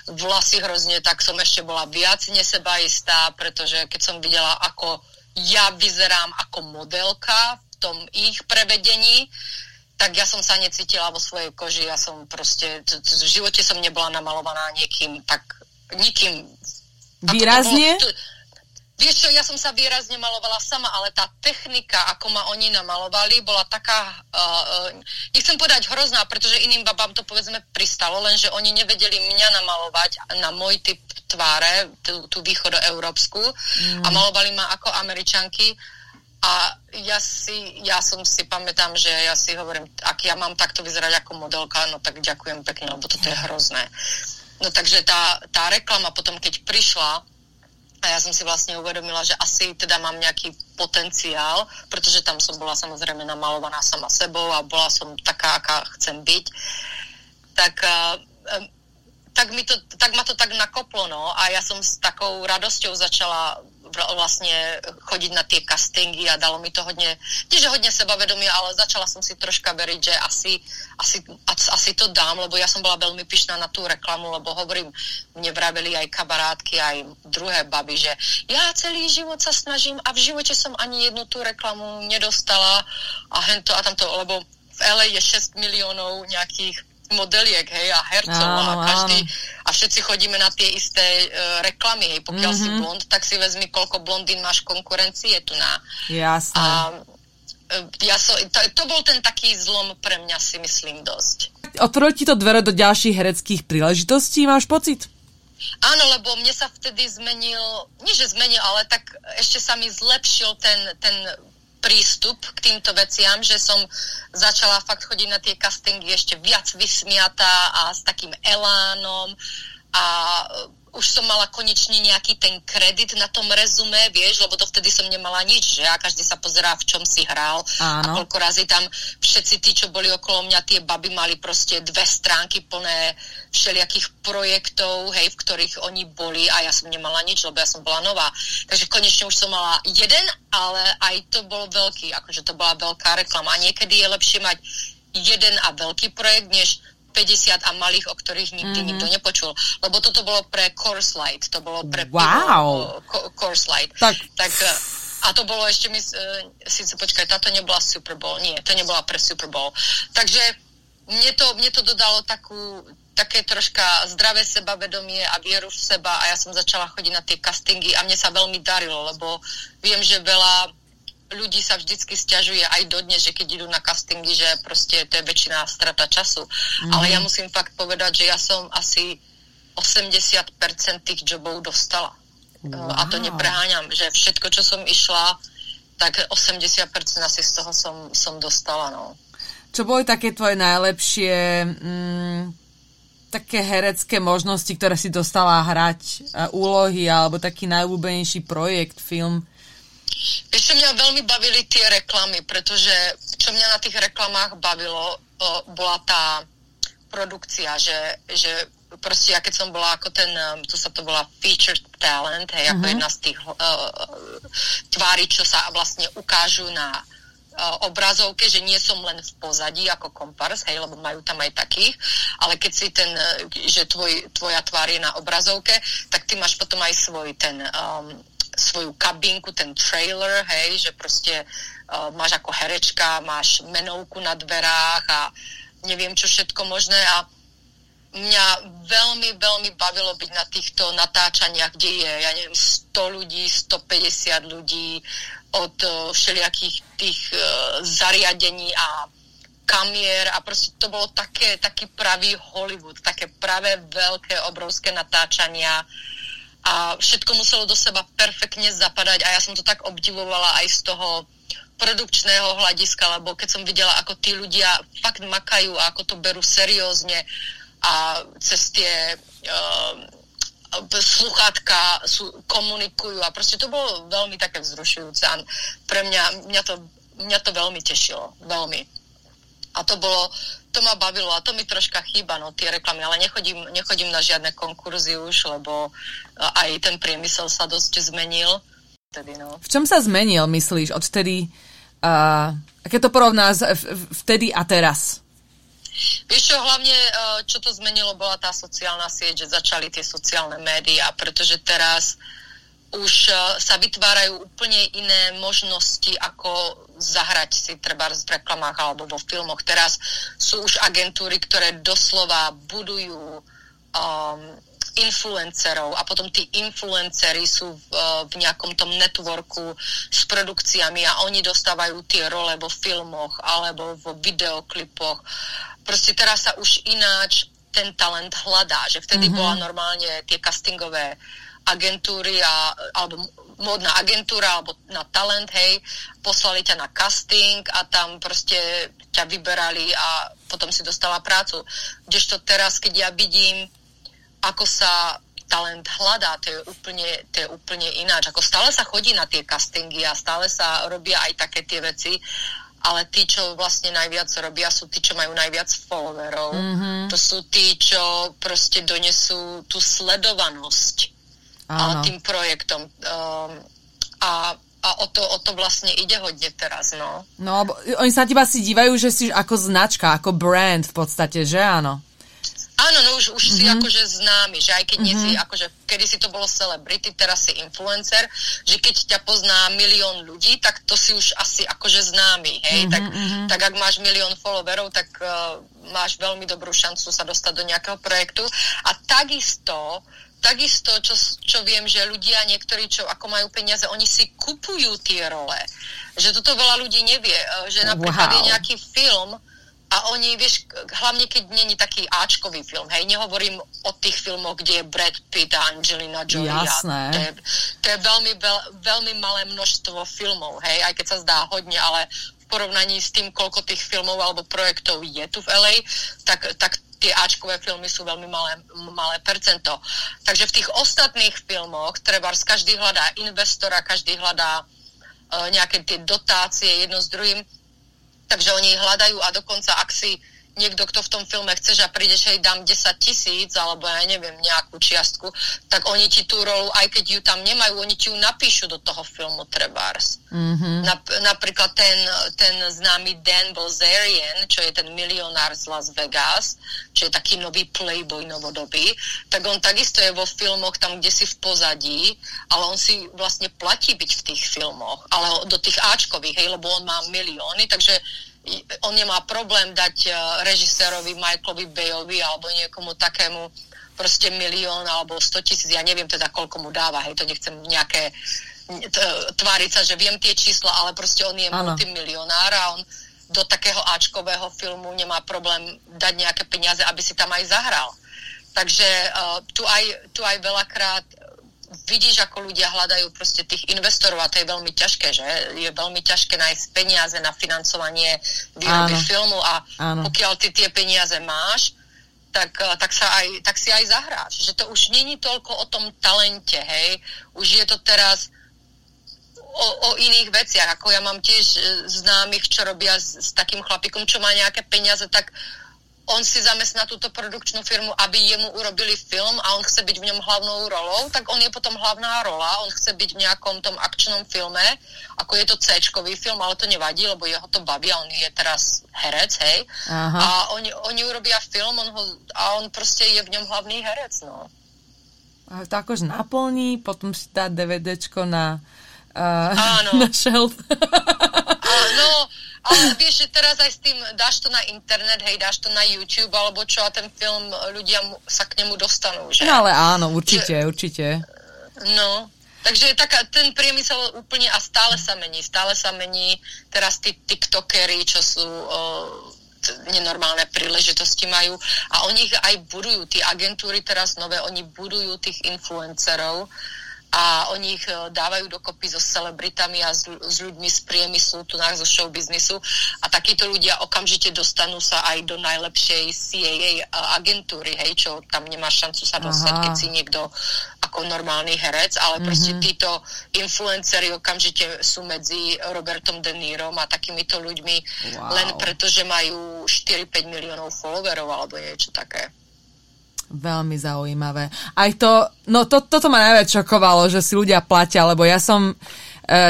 vlasy hrozne, tak som ešte bola viac nesebaistá, pretože keď som videla, ako ja vyzerám ako modelka v tom ich prevedení, tak ja som sa necítila vo svojej koži, ja som proste, v živote som nebola namalovaná niekým, tak nikým. Výrazne? To Vieš čo, ja som sa výrazne malovala sama, ale tá technika, ako ma oni namalovali, bola taká, uh, nechcem povedať hrozná, pretože iným babám to povedzme pristalo, lenže oni nevedeli mňa namalovať na môj typ tváre, tú, tú východoeurópsku mm. a malovali ma ako američanky a ja si, ja som si pamätám, že ja si hovorím, ak ja mám takto vyzerať ako modelka, no tak ďakujem pekne, lebo toto je hrozné. No takže tá, tá reklama potom, keď prišla, a ja som si vlastne uvedomila, že asi teda mám nejaký potenciál, pretože tam som bola samozrejme namalovaná sama sebou a bola som taká, aká chcem byť. Tak, tak, mi to, tak ma to tak nakoplo, no. A ja som s takou radosťou začala vlastne chodiť na tie castingy a dalo mi to hodne, nie že hodne sebavedomia, ale začala som si troška veriť, že asi, asi, asi to dám, lebo ja som bola veľmi pyšná na tú reklamu, lebo hovorím, mne vraveli aj kamarátky, aj druhé baby, že ja celý život sa snažím a v živote som ani jednu tú reklamu nedostala a hento a tamto, lebo v LA je 6 miliónov nejakých modeliek, hej, a hercov áno, a každý, áno. a všetci chodíme na tie isté uh, reklamy, hej, pokiaľ mm-hmm. si mhm. blond, tak si vezmi, koľko blondín máš konkurencie tu na. Jasné. A uh, ja so, to, to bol ten taký zlom pre mňa, si myslím, dosť. Otvoril ti to dvere do ďalších hereckých príležitostí, máš pocit? Áno, lebo mne sa vtedy zmenil, nie že zmenil, ale tak ešte sa mi zlepšil ten, ten prístup k týmto veciam, že som začala fakt chodiť na tie castingy ešte viac vysmiatá a s takým elánom a už som mala konečne nejaký ten kredit na tom rezume, vieš, lebo to vtedy som nemala nič, že a každý sa pozerá, v čom si hral Áno. a koľko razy tam všetci tí, čo boli okolo mňa, tie baby mali proste dve stránky plné všelijakých projektov, hej, v ktorých oni boli a ja som nemala nič, lebo ja som bola nová. Takže konečne už som mala jeden, ale aj to bol veľký, akože to bola veľká reklama. A niekedy je lepšie mať jeden a veľký projekt, než 50 a malých, o ktorých nikdy mm-hmm. nikto nepočul. Lebo toto bolo pre Course Light, to bolo pre wow. pivo, Course Light. Tak. tak a to bolo ešte, my, uh, síce počkaj, táto nebola Super Bowl, nie, to nebola pre Super Bowl. Takže mne to, mne to dodalo takú, také troška zdravé sebavedomie a vieru v seba a ja som začala chodiť na tie castingy a mne sa veľmi darilo, lebo viem, že veľa ľudí sa vždycky stiažuje aj dodnes, že keď idú na castingy, že proste to je väčšina strata času. Mm. Ale ja musím fakt povedať, že ja som asi 80% tých jobov dostala. Wow. A to nepreháňam, že všetko, čo som išla, tak 80% asi z toho som, som dostala. No. Čo boli také tvoje najlepšie mm, také herecké možnosti, ktoré si dostala hrať, úlohy alebo taký najúbenejší projekt, film? Vieš, čo mňa veľmi bavili tie reklamy, pretože čo mňa na tých reklamách bavilo, bola tá produkcia, že, že proste ja keď som bola ako ten, tu sa to volá featured talent, hej, ako uh-huh. jedna z tých uh, tvári, čo sa vlastne ukážu na uh, obrazovke, že nie som len v pozadí ako kompars, hej, lebo majú tam aj takých, ale keď si ten, uh, že tvoj, tvoja tvár je na obrazovke, tak ty máš potom aj svoj ten um, svoju kabinku, ten trailer, hej, že proste uh, máš ako herečka, máš menovku na dverách a neviem čo všetko možné a mňa veľmi, veľmi bavilo byť na týchto natáčaniach, kde je, ja neviem, 100 ľudí, 150 ľudí od uh, všelijakých tých uh, zariadení a kamier a proste to bolo také, taký pravý Hollywood, také pravé veľké, obrovské natáčania a všetko muselo do seba perfektne zapadať a ja som to tak obdivovala aj z toho produkčného hľadiska, lebo keď som videla, ako tí ľudia fakt makajú a ako to berú seriózne, a cez tie uh, sluchátka sú, komunikujú a proste to bolo veľmi také vzrušujúce a pre mňa, mňa to, mňa to veľmi tešilo, veľmi. A to bolo, to ma bavilo a to mi troška chýba, no tie reklamy, ale nechodím, nechodím na žiadne konkurzy už, lebo aj ten priemysel sa dosť zmenil. Vtedy, no. V čom sa zmenil, myslíš, odtedy, uh, keď to porovná vtedy a teraz? Vieš čo, hlavne, e, čo to zmenilo, bola tá sociálna sieť, že začali tie sociálne médiá, pretože teraz už sa vytvárajú úplne iné možnosti, ako zahrať si treba v reklamách alebo vo filmoch. Teraz sú už agentúry, ktoré doslova budujú um, influencerov a potom tí influencery sú v, e, v nejakom tom networku s produkciami a oni dostávajú tie role vo filmoch alebo vo videoklipoch proste teraz sa už ináč ten talent hľadá, že vtedy mm-hmm. bola normálne tie castingové agentúry a, alebo módna agentúra alebo na talent, hej, poslali ťa na casting a tam proste ťa vyberali a potom si dostala prácu. Kdežto teraz, keď ja vidím, ako sa talent hľadá, to je úplne, to je úplne ináč. Ako stále sa chodí na tie castingy a stále sa robia aj také tie veci ale tí, čo vlastne najviac robia, sú tí, čo majú najviac followerov. Mm-hmm. To sú tí, čo proste donesú tú sledovanosť a, tým projektom. Um, a a o to, o to vlastne ide hodne teraz, no. No, oni sa teba si dívajú, že si ako značka, ako brand v podstate, že áno? Áno, no už, už mm-hmm. si mhm. akože známy, že aj keď mm-hmm. nie si, mhm. akože kedy si to bolo celebrity, teraz si influencer, že keď ťa pozná milión ľudí, tak to si už asi akože známy, hej, mm-hmm, tak, mm-hmm. tak ak máš milión followerov, tak uh, máš veľmi dobrú šancu sa dostať do nejakého projektu a takisto takisto, čo, čo viem, že ľudia, niektorí, čo ako majú peniaze, oni si kupujú tie role. Že toto veľa ľudí nevie. E, že napríklad wow. je nejaký film, a oni, vieš, hlavne keď není taký áčkový film, hej, nehovorím o tých filmoch, kde je Brad Pitt a Angelina Jolie. Jasné. To je, to je veľmi, veľ, veľmi malé množstvo filmov, hej, aj keď sa zdá hodne, ale v porovnaní s tým, koľko tých filmov alebo projektov je tu v LA, tak, tak tie Ačkové filmy sú veľmi malé, malé percento. Takže v tých ostatných filmoch treba každý hľadá investora, každý hľadá uh, nejaké tie dotácie jedno s druhým Takže oni hľadajú a dokonca, ak si niekto, kto v tom filme chceš a prídeš, hej, dám 10 tisíc, alebo ja neviem, nejakú čiastku, tak oni ti tú rolu, aj keď ju tam nemajú, oni ti ju napíšu do toho filmu Trebars. Mm-hmm. Nap- napríklad ten, ten známy Dan Bilzerian, čo je ten milionár z Las Vegas, čo je taký nový playboy novodobý, tak on takisto je vo filmoch tam, kde si v pozadí, ale on si vlastne platí byť v tých filmoch, ale do tých Ačkových, hej, lebo on má milióny, takže on nemá problém dať uh, režisérovi Michaelovi Bayovi alebo niekomu takému proste milión alebo 100 tisíc, ja neviem teda koľko mu dáva, hej, to nechcem nejaké tváriť sa, že viem tie čísla, ale proste on je ano. multimilionár a on do takého Ačkového filmu nemá problém dať nejaké peniaze, aby si tam aj zahral. Takže uh, tu, aj, tu aj veľakrát vidíš, ako ľudia hľadajú proste tých investorov a to je veľmi ťažké, že? Je veľmi ťažké nájsť peniaze na financovanie výroby Áno. filmu a Áno. pokiaľ ty tie peniaze máš, tak, uh, tak, sa aj, tak si aj zahráš. Že to už není toľko o tom talente, hej. Už je to teraz o, o iných veciach. Ako ja mám tiež e, známych, čo robia s, s takým chlapikom, čo má nejaké peniaze, tak on si zamestná túto produkčnú firmu, aby jemu urobili film a on chce byť v ňom hlavnou rolou, tak on je potom hlavná rola, on chce byť v nejakom tom akčnom filme, ako je to c film, ale to nevadí, lebo jeho to baví a on je teraz herec, hej. Aha. A oni, oni urobia film on ho, a on proste je v ňom hlavný herec, no. A to akož naplní, potom si dá DVDčko na uh, Áno. na shelf. Áno, ale vieš, že teraz aj s tým dáš to na internet, hej, dáš to na YouTube, alebo čo a ten film ľudia sa k nemu dostanú, že? No ale áno, určite, že, určite. No, takže taká, ten priemysel úplne a stále sa mení, stále sa mení teraz tí tiktokery, čo sú o, nenormálne príležitosti majú a oni ich aj budujú, tie agentúry teraz nové, oni budujú tých influencerov, a oni ich e, dávajú dokopy so celebritami a s, s ľuďmi z priemyslu, tu nás zo showbiznisu a takíto ľudia okamžite dostanú sa aj do najlepšej CAA agentúry, hej, čo tam nemá šancu sa dostať, Aha. keď si niekto ako normálny herec, ale mm-hmm. proste títo influenceri okamžite sú medzi Robertom De Niro a takýmito ľuďmi wow. len preto, že majú 4-5 miliónov followerov alebo niečo také. Veľmi zaujímavé. Aj to, no to, toto ma najviac šokovalo, že si ľudia platia, lebo ja som e,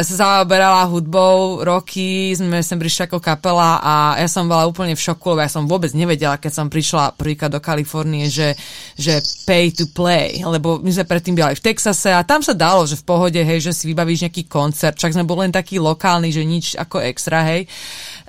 sa zaoberala hudbou roky, sme sem prišli ako kapela a ja som bola úplne v šoku, lebo ja som vôbec nevedela, keď som prišla prvýkrát do Kalifornie, že, že pay to play, lebo my sme predtým byli v Texase a tam sa dalo, že v pohode, hej, že si vybavíš nejaký koncert, však sme boli len taký lokálny, že nič ako extra, hej.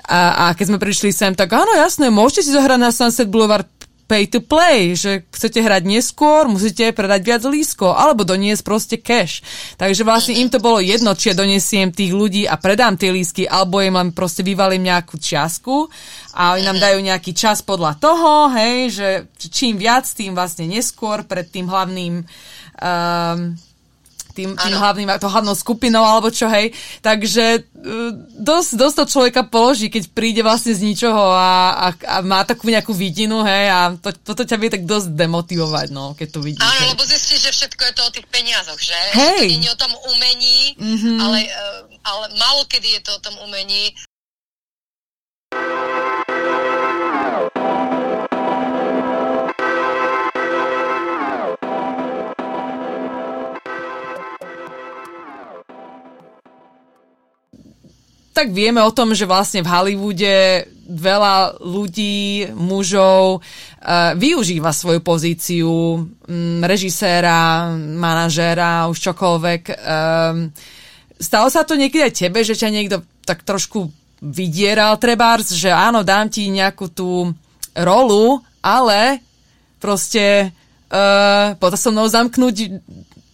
A, a keď sme prišli sem, tak áno, jasné, môžete si zohrať na Sunset Boulevard pay to play, že chcete hrať neskôr, musíte predať viac lísko, alebo doniesť proste cash. Takže vlastne im to bolo jedno, či ja donesiem tých ľudí a predám tie lísky, alebo im len proste vyvalím nejakú čiastku a oni nám dajú nejaký čas podľa toho, hej, že čím viac, tým vlastne neskôr pred tým hlavným um, tým, tým hlavným, to hlavnou skupinou alebo čo, hej. Takže uh, dosť, dosť to človeka položí, keď príde vlastne z ničoho a, a, a má takú nejakú vidinu, hej, a to, toto ťa vie tak dosť demotivovať, no, keď to vidíš. Áno, lebo zistíš, že všetko je to o tých peniazoch, že? Hej. To nie je o tom umení, mm-hmm. ale, uh, ale málo kedy je to o tom umení. Tak vieme o tom, že vlastne v Hollywoode veľa ľudí, mužov uh, využíva svoju pozíciu um, režiséra, manažéra, už čokoľvek. Um, stalo sa to niekedy aj tebe, že ťa niekto tak trošku vydieral trebárs, že áno, dám ti nejakú tú rolu, ale proste uh, potom so mnou zamknúť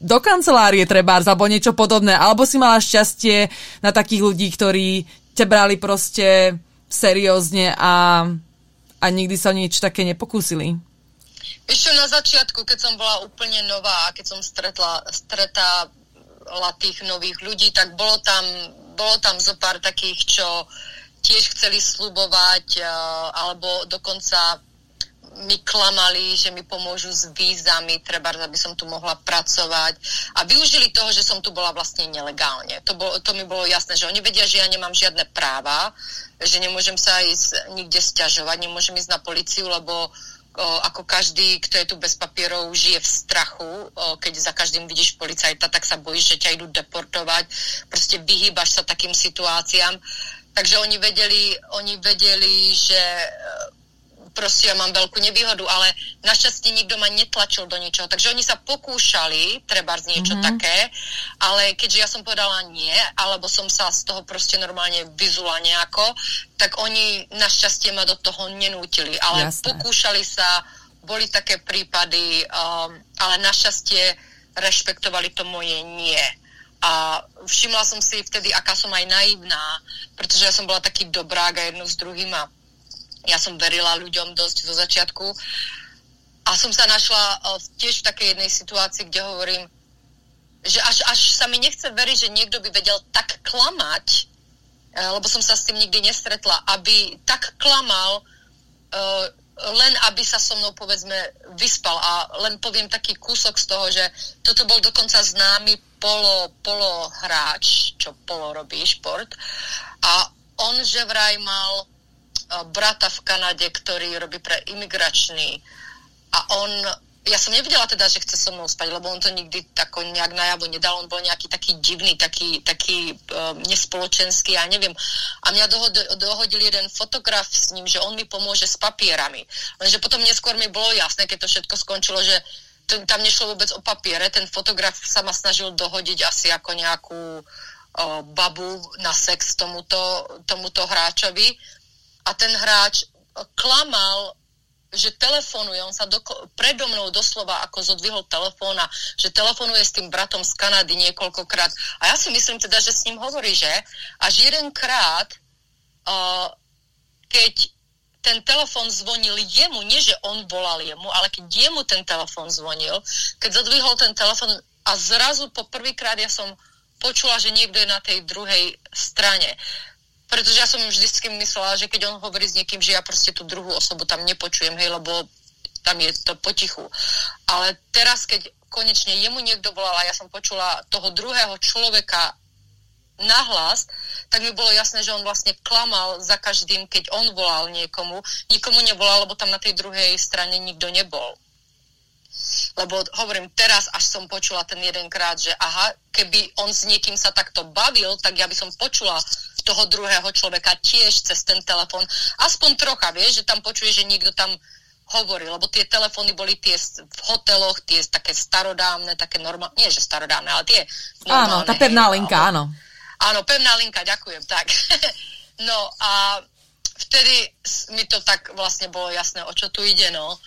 do kancelárie treba, alebo niečo podobné, alebo si mala šťastie na takých ľudí, ktorí ťa brali proste seriózne a, a nikdy sa niečo také nepokúsili? Ešte na začiatku, keď som bola úplne nová a keď som stretla, stretala tých nových ľudí, tak bolo tam, bolo tam zo pár takých, čo tiež chceli slubovať, alebo dokonca mi klamali, že mi pomôžu s vízami, treba, aby som tu mohla pracovať a využili toho, že som tu bola vlastne nelegálne. To, bolo, to mi bolo jasné, že oni vedia, že ja nemám žiadne práva, že nemôžem sa ísť nikde stiažovať, nemôžem ísť na policiu, lebo o, ako každý, kto je tu bez papierov, žije v strachu. O, keď za každým vidíš policajta, tak sa bojíš, že ťa idú deportovať. Proste vyhýbaš sa takým situáciám. Takže oni vedeli, oni vedeli, že proste ja mám veľkú nevýhodu, ale našťastie nikto ma netlačil do ničoho. Takže oni sa pokúšali, treba z niečo mm-hmm. také, ale keďže ja som povedala nie, alebo som sa z toho proste normálne vyzula nejako, tak oni našťastie ma do toho nenútili. Ale Jasné. pokúšali sa, boli také prípady, um, ale našťastie rešpektovali to moje nie. A všimla som si vtedy, aká som aj naivná, pretože ja som bola taký dobrák a jedno s druhým a ja som verila ľuďom dosť zo začiatku. A som sa našla tiež v takej jednej situácii, kde hovorím, že až, až sa mi nechce veriť, že niekto by vedel tak klamať, uh, lebo som sa s tým nikdy nestretla, aby tak klamal uh, len aby sa so mnou povedzme vyspal. A len poviem taký kúsok z toho, že toto bol dokonca známy polo, polo hráč, čo polo robí šport. A on že vraj mal brata v Kanade, ktorý robí pre imigračný a on ja som nevidela teda, že chce so mnou spať, lebo on to nikdy tako nejak najavo nedal, on bol nejaký taký divný, taký, taký uh, nespoločenský, ja neviem. A mňa dohod, dohodil jeden fotograf s ním, že on mi pomôže s papierami. Lenže potom neskôr mi bolo jasné, keď to všetko skončilo, že to, tam nešlo vôbec o papiere, ten fotograf sa ma snažil dohodiť asi ako nejakú uh, babu na sex tomuto, tomuto hráčovi. A ten hráč klamal že telefonuje, on sa doko- predo mnou doslova ako zodvihol telefón a že telefonuje s tým bratom z Kanady niekoľkokrát. A ja si myslím teda, že s ním hovorí, že až jedenkrát, uh, keď ten telefon zvonil jemu, nie že on volal jemu, ale keď jemu ten telefon zvonil, keď zodvihol ten telefon a zrazu po prvýkrát ja som počula, že niekto je na tej druhej strane pretože ja som im vždy myslela, že keď on hovorí s niekým, že ja proste tú druhú osobu tam nepočujem, hej, lebo tam je to potichu. Ale teraz, keď konečne jemu niekto volal a ja som počula toho druhého človeka nahlas, tak mi bolo jasné, že on vlastne klamal za každým, keď on volal niekomu. Nikomu nevolal, lebo tam na tej druhej strane nikto nebol. Lebo hovorím, teraz až som počula ten jedenkrát, že aha, keby on s niekým sa takto bavil, tak ja by som počula toho druhého človeka tiež cez ten telefon. Aspoň trocha, vieš, že tam počuje, že niekto tam hovorí, lebo tie telefóny boli tie v hoteloch, tie také starodávne, také normálne, nie že starodávne, ale tie normálne. Áno, tá pevná hej, linka, áno. Áno, pevná linka, ďakujem, tak. no a vtedy mi to tak vlastne bolo jasné, o čo tu ide, no.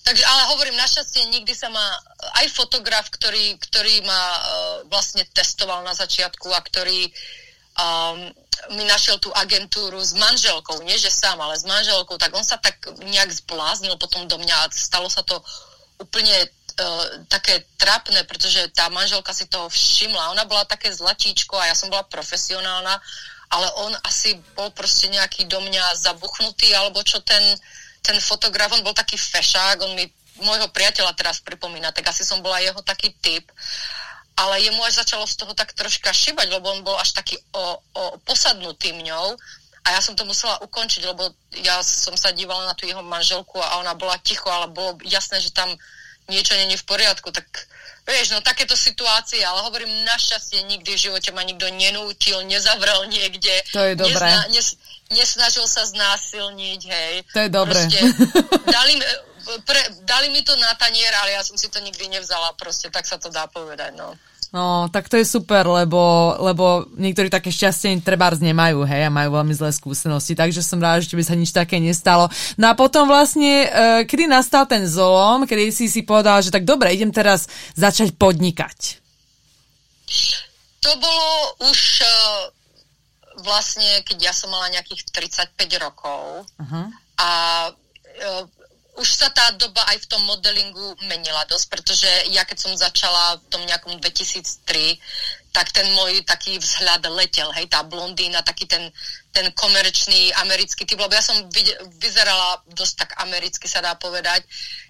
Takže, ale hovorím, našťastie nikdy sa ma aj fotograf, ktorý, ktorý ma uh, vlastne testoval na začiatku a ktorý uh, um, mi našiel tú agentúru s manželkou, nie že sám, ale s manželkou, tak on sa tak nejak zbláznil potom do mňa a stalo sa to úplne uh, také trapné, pretože tá manželka si toho všimla. Ona bola také zlatíčko a ja som bola profesionálna, ale on asi bol proste nejaký do mňa zabuchnutý, alebo čo ten, ten fotograf, on bol taký fešák, on mi môjho priateľa teraz pripomína, tak asi som bola jeho taký typ ale jemu až začalo z toho tak troška šibať, lebo on bol až taký o, o, posadnutý mňou a ja som to musela ukončiť, lebo ja som sa dívala na tú jeho manželku a ona bola ticho, ale bolo jasné, že tam niečo není v poriadku, tak vieš, no takéto situácie, ale hovorím, našťastie nikdy v živote ma nikto nenútil, nezavrel niekde. To je dobré. Nezna, nes, nesnažil sa znásilniť, hej. To je dobré. Proste, dali, pre, dali mi to na tanier, ale ja som si to nikdy nevzala, proste tak sa to dá povedať, no. No, tak to je super, lebo, lebo niektorí také šťastie trebárs nemajú, hej, a majú veľmi zlé skúsenosti, takže som rád, že by sa nič také nestalo. No a potom vlastne, uh, kedy nastal ten zolom, kedy si si povedal, že tak dobre, idem teraz začať podnikať? To bolo už uh, vlastne, keď ja som mala nejakých 35 rokov uh-huh. a uh, už sa tá doba aj v tom modelingu menila dosť, pretože ja keď som začala v tom nejakom 2003, tak ten môj taký vzhľad letel, hej, tá blondína, taký ten, ten komerčný americký typ, lebo ja som vyzerala dosť tak americky, sa dá povedať,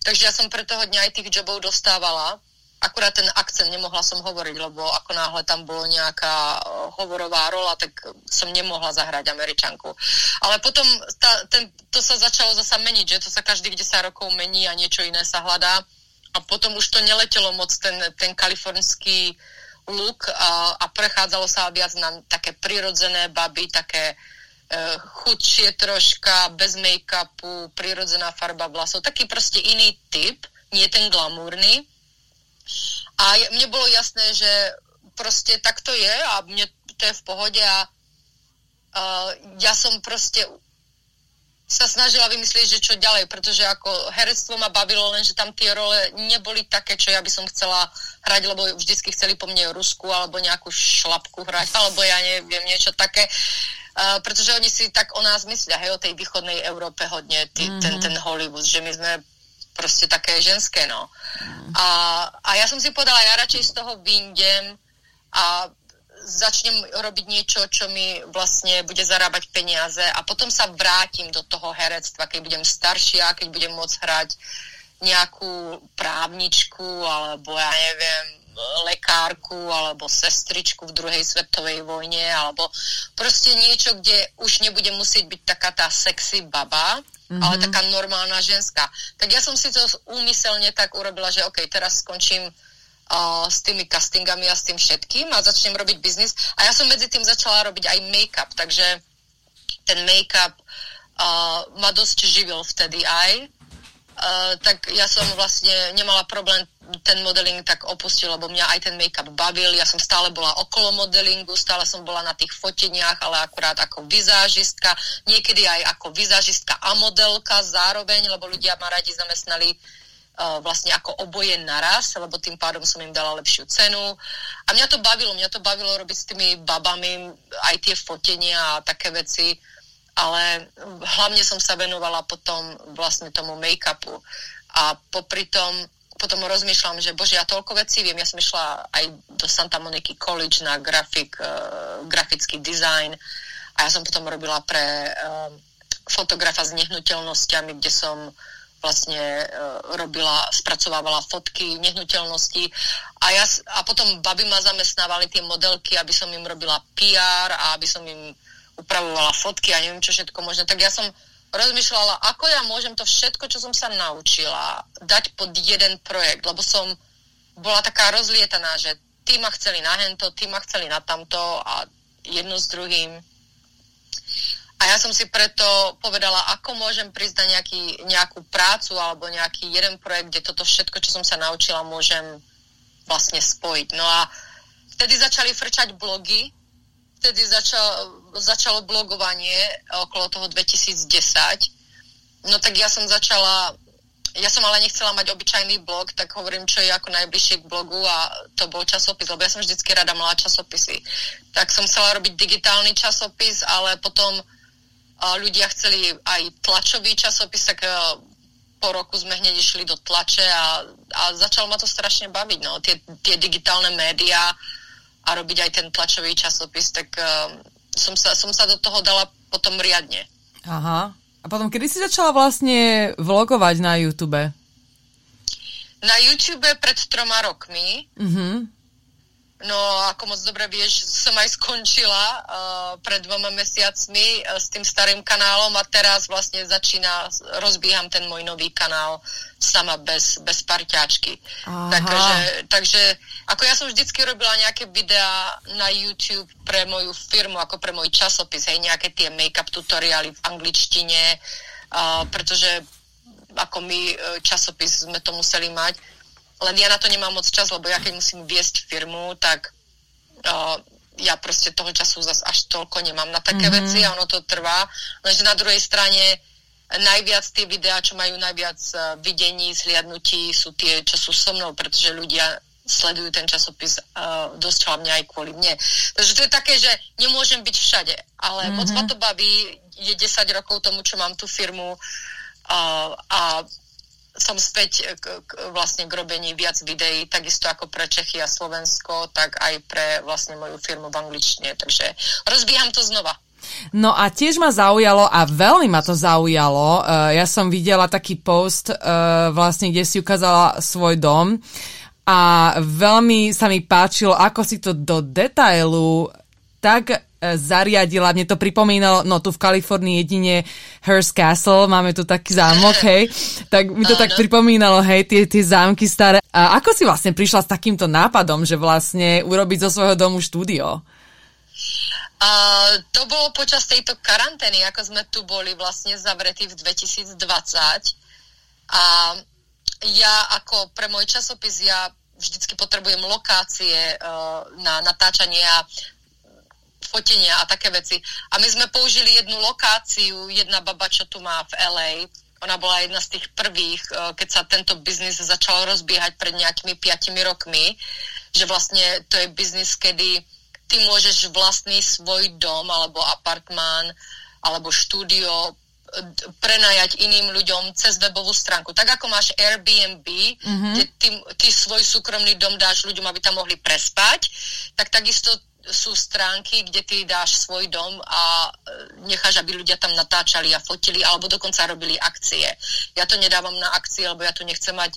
takže ja som pre toho dňa aj tých jobov dostávala akurát ten akcent nemohla som hovoriť, lebo ako náhle tam bolo nejaká eh, hovorová rola, tak som nemohla zahrať američanku. Ale potom tá, ten, to sa začalo zasa meniť, že to sa každých 10 rokov mení a niečo iné sa hľadá. A potom už to neletelo moc ten, ten kalifornský look a, a prechádzalo sa viac na také prirodzené baby, také uh, chudšie troška, bez make-upu, prirodzená farba vlasov, taký proste iný typ, nie ten glamúrny. A mne bolo jasné, že proste tak to je a mne to je v pohode a uh, ja som proste sa snažila vymyslieť, že čo ďalej, pretože ako herectvo ma bavilo, len že tam tie role neboli také, čo ja by som chcela hrať, lebo vždycky chceli po mne Rusku alebo nejakú šlapku hrať, alebo ja neviem, niečo také. Uh, pretože oni si tak o nás myslia, hej, o tej východnej Európe hodne, tý, mm-hmm. ten, ten Hollywood, že my sme proste také ženské, no. A, a ja som si povedala, ja radšej z toho vyndem a začnem robiť niečo, čo mi vlastne bude zarábať peniaze a potom sa vrátim do toho herectva, keď budem staršia, keď budem môcť hrať nejakú právničku alebo ja neviem, lekárku alebo sestričku v druhej svetovej vojne alebo proste niečo, kde už nebudem musieť byť taká tá sexy baba, mm-hmm. ale taká normálna ženská. Tak ja som si to úmyselne tak urobila, že OK, teraz skončím uh, s tými castingami a s tým všetkým a začnem robiť biznis. A ja som medzi tým začala robiť aj make-up, takže ten make-up uh, ma dosť živil vtedy aj. Uh, tak ja som vlastne nemala problém ten modeling tak opustil, lebo mňa aj ten make-up bavil. Ja som stále bola okolo modelingu, stále som bola na tých foteniach, ale akurát ako vizážistka, niekedy aj ako vizážistka a modelka zároveň, lebo ľudia ma radi zamestnali uh, vlastne ako oboje naraz, lebo tým pádom som im dala lepšiu cenu. A mňa to bavilo, mňa to bavilo robiť s tými babami aj tie fotenia a také veci ale hlavne som sa venovala potom vlastne tomu make-upu. A popri tom potom rozmýšľam, že bože, ja toľko vecí viem. Ja som išla aj do Santa Moniky College na grafik, uh, grafický design a ja som potom robila pre uh, fotografa s nehnuteľnosťami, kde som vlastne uh, robila, spracovávala fotky nehnuteľnosti a, ja, a potom baby ma zamestnávali tie modelky, aby som im robila PR a aby som im upravovala fotky a neviem čo všetko možné. Tak ja som rozmýšľala, ako ja môžem to všetko, čo som sa naučila, dať pod jeden projekt, lebo som bola taká rozlietaná, že tí ma chceli na hento, tí ma chceli na tamto a jedno s druhým. A ja som si preto povedala, ako môžem na nejaký, nejakú prácu alebo nejaký jeden projekt, kde toto všetko, čo som sa naučila, môžem vlastne spojiť. No a vtedy začali frčať blogy, vtedy začal, začalo blogovanie okolo toho 2010. No tak ja som začala, ja som ale nechcela mať obyčajný blog, tak hovorím, čo je ako najbližšie k blogu a to bol časopis, lebo ja som vždycky rada mala časopisy. Tak som chcela robiť digitálny časopis, ale potom uh, ľudia chceli aj tlačový časopis, tak po roku sme hneď išli do tlače a, a začalo ma to strašne baviť. No. Tie, tie digitálne médiá, a robiť aj ten tlačový časopis, tak uh, som, sa, som sa do toho dala potom riadne. Aha. A potom, kedy si začala vlastne vlogovať na YouTube? Na YouTube pred troma rokmi. Mhm. No, ako moc dobre vieš, som aj skončila uh, pred dvoma mesiacmi uh, s tým starým kanálom a teraz vlastne začína, rozbíham ten môj nový kanál sama bez, bez parťáčky. Takže, takže ako ja som vždycky robila nejaké videá na YouTube pre moju firmu, ako pre môj časopis, hej, nejaké tie make-up tutoriály v angličtine, uh, pretože ako my časopis sme to museli mať len ja na to nemám moc čas, lebo ja keď musím viesť firmu, tak uh, ja proste toho času zase až toľko nemám na také mm-hmm. veci a ono to trvá. Lenže na druhej strane najviac tie videá, čo majú najviac uh, videní, zhliadnutí, sú tie, čo sú so mnou, pretože ľudia sledujú ten časopis uh, dosť hlavne aj kvôli mne. Takže to je také, že nemôžem byť všade, ale mm-hmm. moc ma to baví, je 10 rokov tomu, čo mám tú firmu uh, a som späť k, k, vlastne k robení viac videí, takisto ako pre Čechy a Slovensko, tak aj pre vlastne moju firmu v angličtine. Takže rozbíham to znova. No a tiež ma zaujalo a veľmi ma to zaujalo. Uh, ja som videla taký post, uh, vlastne, kde si ukázala svoj dom a veľmi sa mi páčilo, ako si to do detailu tak zariadila, mne to pripomínalo, no tu v Kalifornii jedine Hearst Castle, máme tu taký zámok, hej, tak mi to tak pripomínalo, hej, tie, tie zámky staré. A ako si vlastne prišla s takýmto nápadom, že vlastne urobiť zo svojho domu štúdio? Uh, to bolo počas tejto karantény, ako sme tu boli vlastne zavretí v 2020. A ja ako pre môj časopis, ja vždycky potrebujem lokácie uh, na natáčanie a fotenia a také veci. A my sme použili jednu lokáciu, jedna baba, čo tu má v LA, ona bola jedna z tých prvých, eh, keď sa tento biznis začal rozbiehať pred nejakými piatimi rokmi, že vlastne to je biznis, kedy ty môžeš vlastný svoj dom alebo apartmán alebo štúdio prenajať iným ľuďom cez webovú stránku. Tak ako máš Airbnb, mm-hmm. kde ty, ty svoj súkromný dom dáš ľuďom, aby tam mohli prespať, tak takisto sú stránky, kde ty dáš svoj dom a e, necháš, aby ľudia tam natáčali a fotili, alebo dokonca robili akcie. Ja to nedávam na akcie, lebo ja tu nechcem mať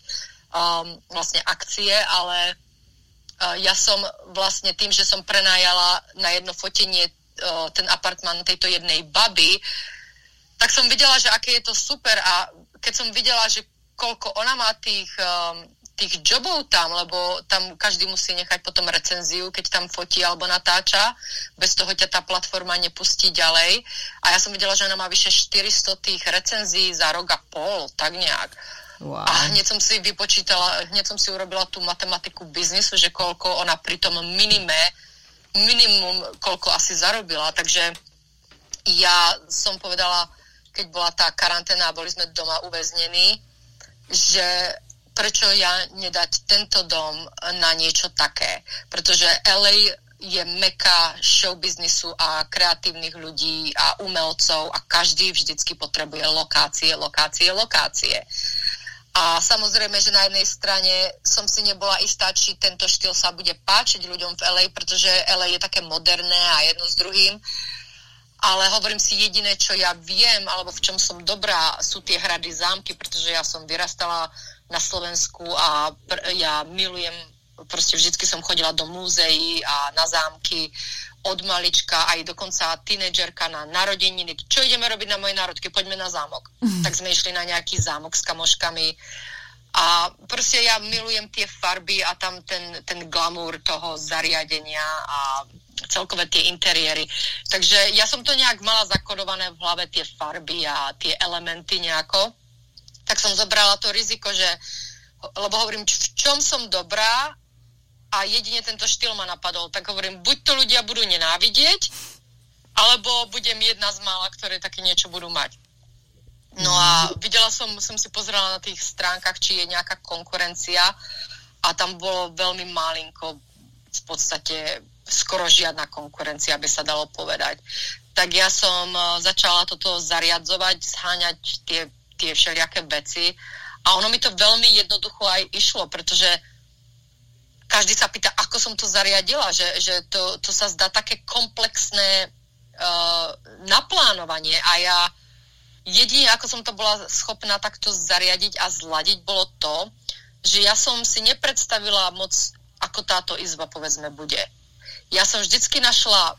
um, vlastne akcie, ale uh, ja som vlastne tým, že som prenajala na jedno fotenie uh, ten apartman tejto jednej baby, tak som videla, že aké je to super a keď som videla, že koľko ona má tých um, tých jobov tam, lebo tam každý musí nechať potom recenziu, keď tam fotí alebo natáča. Bez toho ťa tá platforma nepustí ďalej. A ja som videla, že ona má vyše 400 tých recenzií za rok a pol, tak nejak. Wow. A hneď som si vypočítala, hneď som si urobila tú matematiku biznisu, že koľko ona pri tom minime, minimum, koľko asi zarobila. Takže ja som povedala, keď bola tá karanténa a boli sme doma uväznení, že prečo ja nedať tento dom na niečo také. Pretože LA je meka showbiznisu a kreatívnych ľudí a umelcov a každý vždycky potrebuje lokácie, lokácie, lokácie. A samozrejme, že na jednej strane som si nebola istá, či tento štýl sa bude páčiť ľuďom v LA, pretože LA je také moderné a jedno s druhým. Ale hovorím si jediné, čo ja viem, alebo v čom som dobrá, sú tie hrady zámky, pretože ja som vyrastala na Slovensku a pr- ja milujem, proste vždycky som chodila do múzeí a na zámky od malička, aj dokonca tínedžerka na narodeniny. Čo ideme robiť na moje národky? Poďme na zámok. Mm. Tak sme išli na nejaký zámok s kamoškami a proste ja milujem tie farby a tam ten, ten glamour toho zariadenia a celkové tie interiéry. Takže ja som to nejak mala zakodované v hlave, tie farby a tie elementy nejako tak som zobrala to riziko, že lebo hovorím, v čom som dobrá a jedine tento štýl ma napadol, tak hovorím, buď to ľudia budú nenávidieť, alebo budem jedna z mála, ktoré také niečo budú mať. No a videla som, som si pozrela na tých stránkach, či je nejaká konkurencia a tam bolo veľmi malinko, v podstate skoro žiadna konkurencia, by sa dalo povedať. Tak ja som eh, začala toto zariadzovať, zháňať tie tie všelijaké veci. A ono mi to veľmi jednoducho aj išlo, pretože každý sa pýta, ako som to zariadila, že, že to, to sa zdá také komplexné uh, naplánovanie a ja jedine, ako som to bola schopná takto zariadiť a zladiť, bolo to, že ja som si nepredstavila moc, ako táto izba, povedzme, bude. Ja som vždycky našla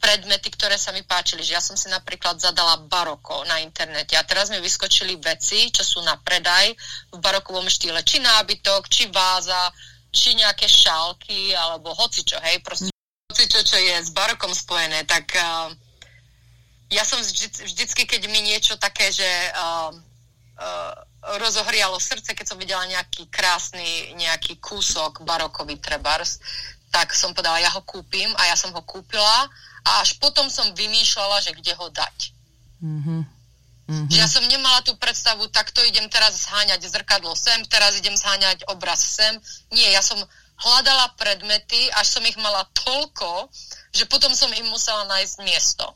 predmety, ktoré sa mi páčili. Že ja som si napríklad zadala baroko na internete a teraz mi vyskočili veci, čo sú na predaj v barokovom štýle. Či nábytok, či váza, či nejaké šálky, alebo hocičo, hej, proste hocičo, čo je s barokom spojené, tak uh, ja som vždy, vždycky, keď mi niečo také, že uh, uh, rozohrialo srdce, keď som videla nejaký krásny nejaký kúsok barokový trebars, tak som povedala, ja ho kúpim a ja som ho kúpila a až potom som vymýšľala, že kde ho dať. Mm-hmm. Mm-hmm. Že ja som nemala tú predstavu, takto idem teraz zháňať zrkadlo sem, teraz idem zháňať obraz sem. Nie, ja som hľadala predmety, až som ich mala toľko, že potom som im musela nájsť miesto.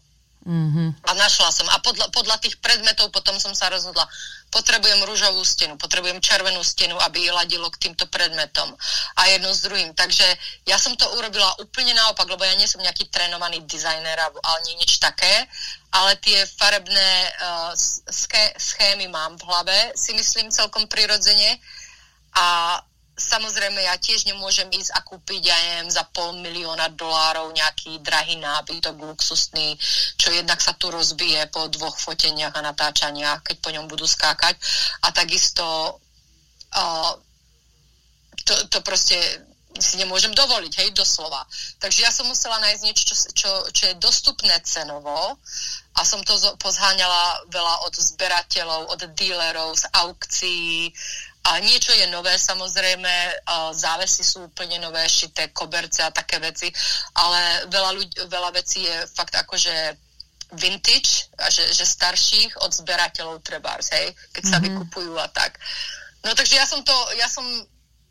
Mm-hmm. A našla som. A podľa, podľa tých predmetov potom som sa rozhodla, potrebujem rúžovú stenu, potrebujem červenú stenu, aby ladilo k týmto predmetom a jedno s druhým. Takže ja som to urobila úplne naopak, lebo ja nie som nejaký trénovaný dizajner ani nič také, ale tie farebné uh, schémy mám v hlave, si myslím celkom prirodzene a Samozrejme, ja tiež nemôžem ísť a kúpiť, ja za pol milióna dolárov nejaký drahý nábytok luxusný, čo jednak sa tu rozbije po dvoch foteniach a natáčaniach, keď po ňom budú skákať. A takisto uh, to, to proste si nemôžem dovoliť, hej, doslova. Takže ja som musela nájsť niečo, čo, čo, čo je dostupné cenovo a som to pozháňala veľa od zberateľov, od dílerov, z aukcií, a niečo je nové, samozrejme, závesy sú úplne nové, šité koberce a také veci, ale veľa, ľudí, veľa vecí je fakt akože vintage, a že, že starších od zberateľov trebárs, hej, keď sa mm-hmm. vykupujú a tak. No takže ja som to, ja som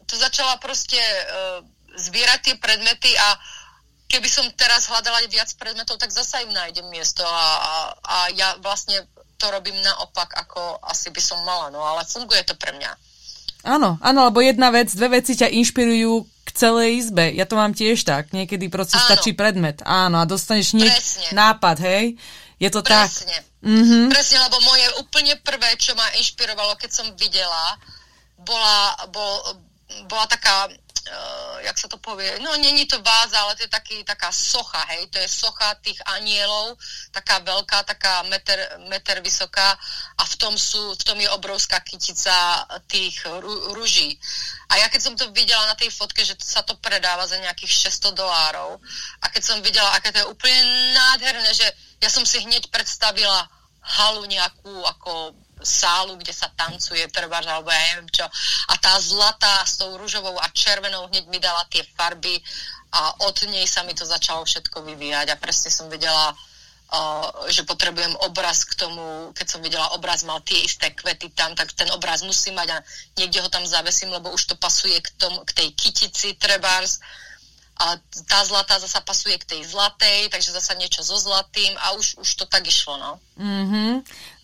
to začala proste uh, zbierať tie predmety a keby som teraz hľadala viac predmetov, tak zasa im nájdem miesto a, a, a ja vlastne to robím naopak, ako asi by som mala, no ale funguje to pre mňa. Áno, áno, lebo jedna vec, dve veci ťa inšpirujú k celej izbe. Ja to mám tiež tak. Niekedy proste Áno. stačí predmet. Áno, a dostaneš niek- nápad, hej? Je to Presne. tak. Mm-hmm. Presne, lebo moje úplne prvé, čo ma inšpirovalo, keď som videla, bola, bol, bola taká uh, jak sa to povie, no není to váza, ale to je taký, taká socha, hej, to je socha tých anielov, taká veľká, taká meter, meter vysoká a v tom, sú, v tom je obrovská kytica tých rú, rúží. A ja keď som to videla na tej fotke, že sa to predáva za nejakých 600 dolárov a keď som videla, aké to je úplne nádherné, že ja som si hneď predstavila halu nejakú ako sálu, kde sa tancuje, trváš, alebo ja neviem čo. A tá zlatá s tou rúžovou a červenou hneď mi dala tie farby a od nej sa mi to začalo všetko vyvíjať a presne som vedela, Uh, že potrebujem obraz k tomu, keď som videla obraz, mal tie isté kvety tam, tak ten obraz musím mať a niekde ho tam zavesím, lebo už to pasuje k, tom, k tej kytici trebárs a tá zlatá zasa pasuje k tej zlatej, takže zasa niečo so zlatým a už, už to tak išlo, no. Mm-hmm.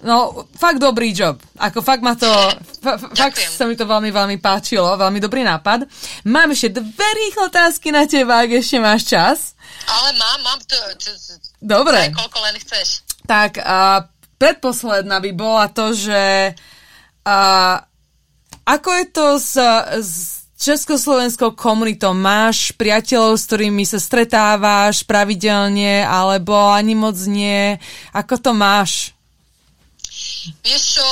No, fakt dobrý job. Ako fakt ma to, fa, fakt sa mi to veľmi, veľmi páčilo, veľmi dobrý nápad. Mám ešte dve rýchle otázky na teba, ak ešte máš čas. Ale mám, mám to. to, to Dobre. Koľko len chceš. Tak, a predposledná by bola to, že a, ako je to s, s československou komunitou? Máš priateľov, s ktorými sa stretávaš pravidelne, alebo ani moc nie? Ako to máš? Vieš čo,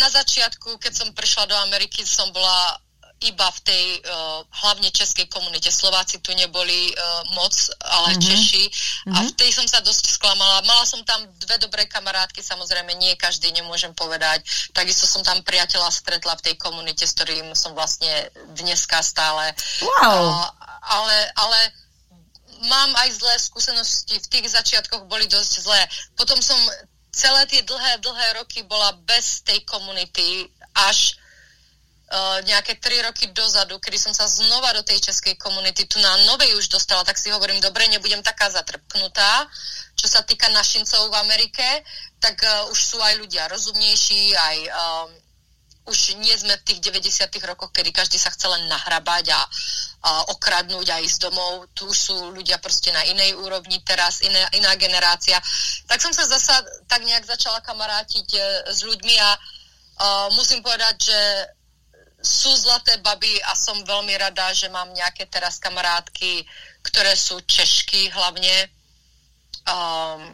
na začiatku, keď som prišla do Ameriky, som bola iba v tej uh, hlavne českej komunite. Slováci tu neboli uh, moc, ale mm-hmm. Češi. Mm-hmm. A v tej som sa dosť sklamala. Mala som tam dve dobré kamarátky, samozrejme nie každý, nemôžem povedať. Takisto som tam priateľa stretla v tej komunite, s ktorým som vlastne dneska stále. Wow. Uh, ale, ale mám aj zlé skúsenosti. V tých začiatkoch boli dosť zlé. Potom som celé tie dlhé, dlhé roky bola bez tej komunity až uh, nejaké tri roky dozadu, kedy som sa znova do tej českej komunity tu na novej už dostala, tak si hovorím, dobre, nebudem taká zatrpknutá. Čo sa týka našincov v Amerike, tak uh, už sú aj ľudia rozumnejší, aj um, už nie sme v tých 90 rokoch, kedy každý sa chce len nahrabať a, a okradnúť a ísť domov. Tu už sú ľudia proste na inej úrovni teraz, iné, iná generácia. Tak som sa zasa tak nejak začala kamarátiť e, s ľuďmi a uh, musím povedať, že sú zlaté baby a som veľmi rada, že mám nejaké teraz kamarátky, ktoré sú Češky hlavne. Um,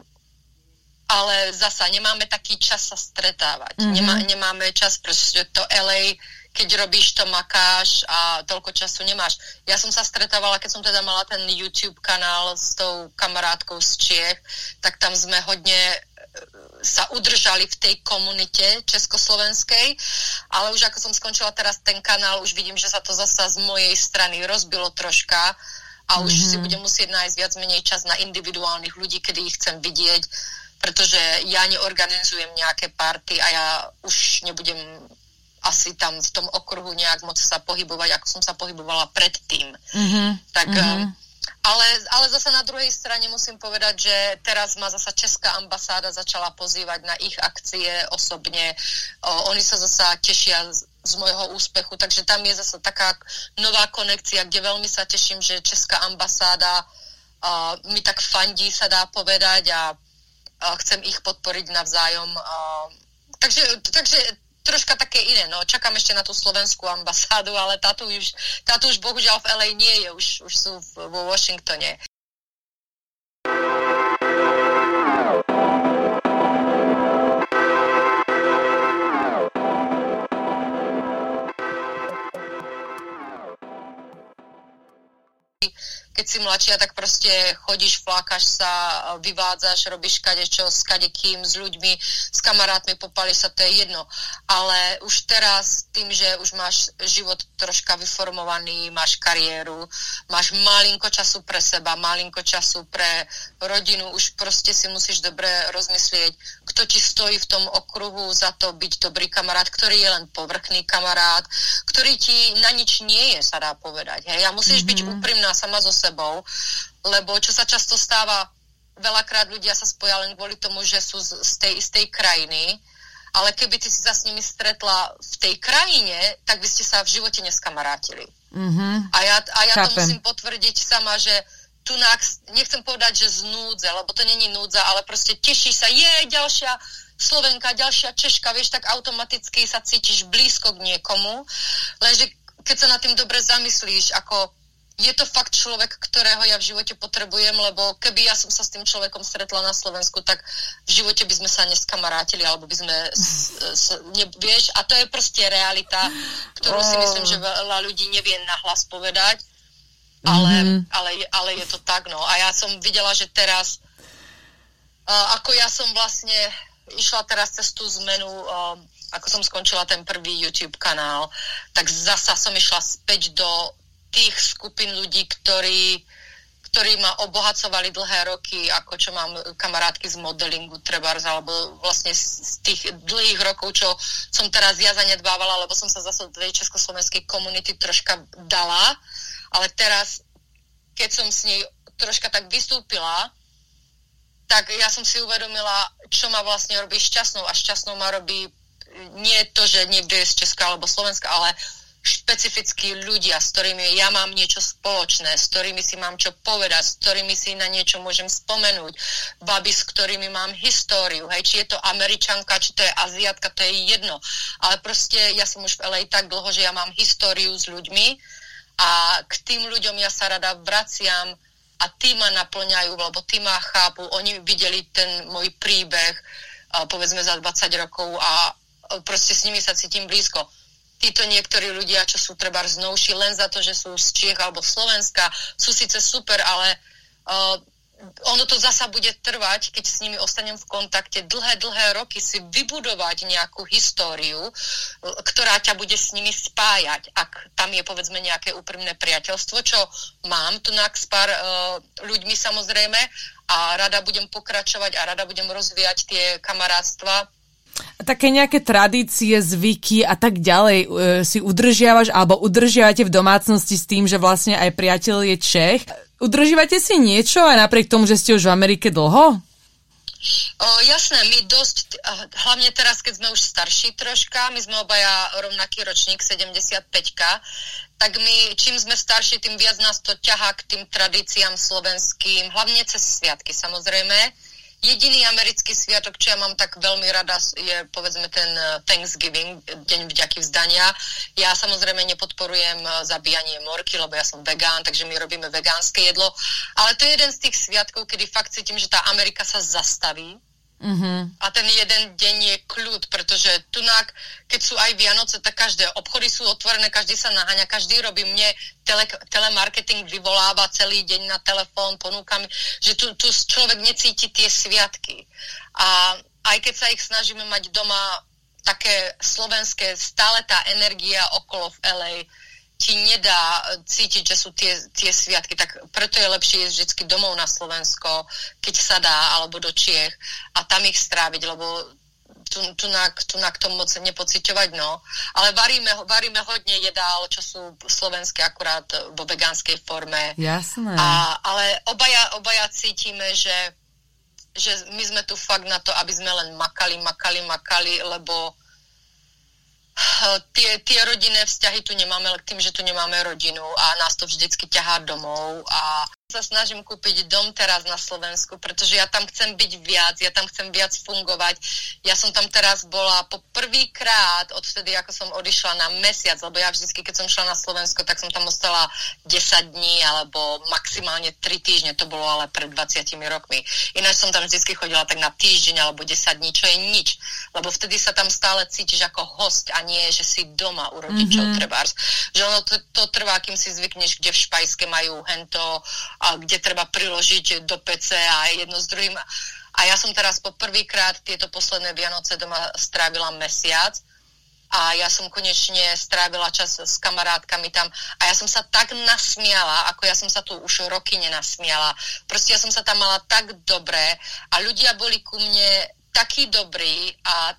ale zasa nemáme taký čas sa stretávať. Mm-hmm. Nemá, nemáme čas, pretože to LA, keď robíš, to makáš a toľko času nemáš. Ja som sa stretávala, keď som teda mala ten YouTube kanál s tou kamarátkou z Čiech, tak tam sme hodne sa udržali v tej komunite československej, ale už ako som skončila teraz ten kanál, už vidím, že sa to zasa z mojej strany rozbilo troška a už mm-hmm. si budem musieť nájsť viac menej čas na individuálnych ľudí, kedy ich chcem vidieť, pretože ja neorganizujem nejaké party a ja už nebudem asi tam v tom okruhu nejak moc sa pohybovať, ako som sa pohybovala predtým. Mm-hmm. Tak mm-hmm ale, ale zase na druhej strane musím povedať, že teraz ma zasa Česká ambasáda začala pozývať na ich akcie osobne. O, oni sa zasa tešia z, z môjho úspechu, takže tam je zase taká nová konekcia, kde veľmi sa teším, že Česká ambasáda uh, mi tak fandí, sa dá povedať a uh, chcem ich podporiť navzájom. Uh, takže, takže troška také iné. No, čakám ešte na tú slovenskú ambasádu, ale táto už, táto už bohužiaľ v LA nie je, už, už sú vo Washingtone. Keď si mladšia, tak proste chodíš, flákaš sa, vyvádzaš, robíš kadečo s kadekým, s ľuďmi, s kamarátmi, popališ sa, to je jedno. Ale už teraz, tým, že už máš život troška vyformovaný, máš kariéru, máš malinko času pre seba, malinko času pre rodinu, už proste si musíš dobre rozmyslieť, kto ti stojí v tom okruhu za to byť dobrý kamarát, ktorý je len povrchný kamarát, ktorý ti na nič nie je, sa dá povedať. Hej? A musíš mm-hmm. byť mhm. úprimná sama zo seba sebou, lebo čo sa často stáva, veľakrát ľudia sa spoja len kvôli tomu, že sú z, z tej istej krajiny ale keby ty si sa s nimi stretla v tej krajine, tak by ste sa v živote neskamarátili. Mm-hmm. A ja, a ja to musím potvrdiť sama, že tu nechcem povedať, že z núdze, lebo to není núdza, ale proste tešíš sa, je ďalšia Slovenka, ďalšia Češka, vieš, tak automaticky sa cítiš blízko k niekomu, lenže keď sa nad tým dobre zamyslíš, ako je to fakt človek, ktorého ja v živote potrebujem, lebo keby ja som sa s tým človekom stretla na Slovensku, tak v živote by sme sa neskamarátili, alebo by sme, s, s, ne, vieš, a to je proste realita, ktorú si myslím, že veľa ľudí nevie nahlas povedať, ale, mm-hmm. ale, ale je to tak, no. A ja som videla, že teraz, uh, ako ja som vlastne išla teraz cez tú zmenu, uh, ako som skončila ten prvý YouTube kanál, tak zasa som išla späť do tých skupín ľudí, ktorí, ktorí ma obohacovali dlhé roky, ako čo mám kamarátky z modelingu trebárs, alebo vlastne z tých dlhých rokov, čo som teraz ja zanedbávala, lebo som sa zase do tej československej komunity troška dala, ale teraz, keď som s nej troška tak vystúpila, tak ja som si uvedomila, čo ma vlastne robí šťastnou. A šťastnou ma robí nie to, že niekto je z Česka alebo Slovenska, ale špecifickí ľudia, s ktorými ja mám niečo spoločné, s ktorými si mám čo povedať, s ktorými si na niečo môžem spomenúť, baby, s ktorými mám históriu, hej, či je to Američanka, či to je Aziatka, to je jedno. Ale proste ja som už v LA tak dlho, že ja mám históriu s ľuďmi a k tým ľuďom ja sa rada vraciam a tí ma naplňajú, lebo tí ma chápu, oni videli ten môj príbeh, povedzme za 20 rokov a proste s nimi sa cítim blízko títo niektorí ľudia, čo sú treba znovší len za to, že sú z Čiech alebo Slovenska, sú síce super, ale uh, ono to zasa bude trvať, keď s nimi ostanem v kontakte dlhé, dlhé roky si vybudovať nejakú históriu, ktorá ťa bude s nimi spájať, ak tam je povedzme nejaké úprimné priateľstvo, čo mám tu s pár uh, ľuďmi samozrejme a rada budem pokračovať a rada budem rozvíjať tie kamarátstva také nejaké tradície, zvyky a tak ďalej e, si udržiavaš alebo udržiavate v domácnosti s tým, že vlastne aj priateľ je Čech. Udržívate si niečo aj napriek tomu, že ste už v Amerike dlho? O, jasné, my dosť, hlavne teraz, keď sme už starší troška, my sme obaja rovnaký ročník, 75 tak my, čím sme starší, tým viac nás to ťahá k tým tradíciám slovenským, hlavne cez sviatky samozrejme Jediný americký sviatok, čo ja mám tak veľmi rada, je povedzme ten eh, Thanksgiving, deň vďaky vzdania. Ja samozrejme nepodporujem eh, zabíjanie morky, lebo ja som vegán, takže my robíme vegánske jedlo. Ale to je jeden z tých sviatkov, kedy fakt cítim, že tá Amerika sa zastaví Mm-hmm. A ten jeden deň je kľud, pretože tunak, keď sú aj Vianoce, tak každé obchody sú otvorené, každý sa naháňa, každý robí mne tele, telemarketing, vyvoláva celý deň na telefón, ponúka mi, že tu, tu človek necíti tie sviatky. A aj keď sa ich snažíme mať doma také slovenské, stále tá energia okolo v LA, ti nedá cítiť, že sú tie, tie sviatky, tak preto je lepšie ísť vždy domov na Slovensko, keď sa dá, alebo do Čiech a tam ich stráviť, lebo tu, tu, na, tu na tomu moc nepociťovať, no. Ale varíme, varíme hodne jedál, čo sú slovenské akurát vo vegánskej forme. Jasné. A, ale obaja, obaja cítime, že, že my sme tu fakt na to, aby sme len makali, makali, makali, lebo tie, tie rodinné vzťahy tu nemáme, tým, že tu nemáme rodinu a nás to vždycky ťahá domov a sa snažím kúpiť dom teraz na Slovensku, pretože ja tam chcem byť viac, ja tam chcem viac fungovať. Ja som tam teraz bola po prvýkrát odvtedy, ako som odišla na mesiac, lebo ja vždycky, keď som šla na Slovensko, tak som tam ostala 10 dní alebo maximálne 3 týždne, to bolo ale pred 20 rokmi. Ináč som tam vždycky chodila tak na týždeň alebo 10 dní, čo je nič, lebo vtedy sa tam stále cítiš ako host a nie, že si doma u rodičov mm-hmm. trebárs. Že ono to, to trvá, kým si zvykneš, kde v Špajske majú hento a kde treba priložiť do PC a jedno s druhým. A ja som teraz po prvýkrát tieto posledné Vianoce doma strávila mesiac a ja som konečne strávila čas s kamarátkami tam a ja som sa tak nasmiala, ako ja som sa tu už roky nenasmiala. Proste ja som sa tam mala tak dobré a ľudia boli ku mne takí dobrí a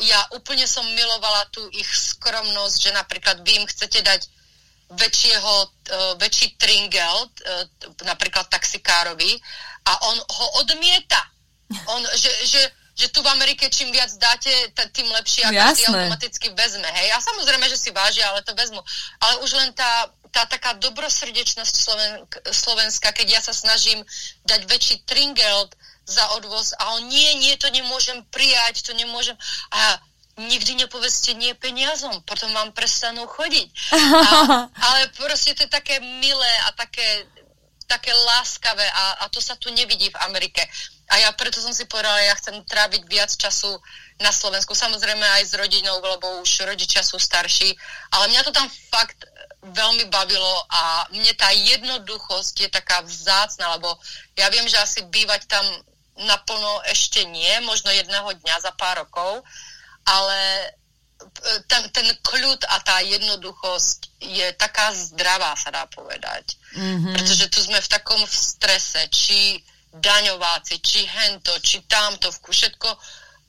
ja úplne som milovala tú ich skromnosť, že napríklad vy im chcete dať väčšieho, uh, väčší tringel, uh, napríklad taxikárovi, a on ho odmieta. On, že, že, že tu v Amerike čím viac dáte, tým lepšie a každý automaticky vezme, hej. A samozrejme, že si vážia, ale to vezmu. Ale už len tá, tá taká dobrosrdečnosť Sloven, Slovenska, keď ja sa snažím dať väčší tringelt za odvoz a on nie, nie, to nemôžem prijať, to nemôžem. A nikdy nepovedzte nie peniazom, potom vám prestanú chodiť. A, ale proste to je také milé a také, také láskavé a, a to sa tu nevidí v Amerike. A ja preto som si povedala, ja chcem tráviť viac času na Slovensku. Samozrejme aj s rodinou, lebo už rodičia sú starší. Ale mňa to tam fakt veľmi bavilo a mne tá jednoduchosť je taká vzácna, lebo ja viem, že asi bývať tam naplno ešte nie, možno jedného dňa za pár rokov, ale ten, ten kľud a tá jednoduchosť je taká zdravá, sa dá povedať. Mm-hmm. Pretože tu sme v takom strese, či daňováci, či hento, či tamto, všetko,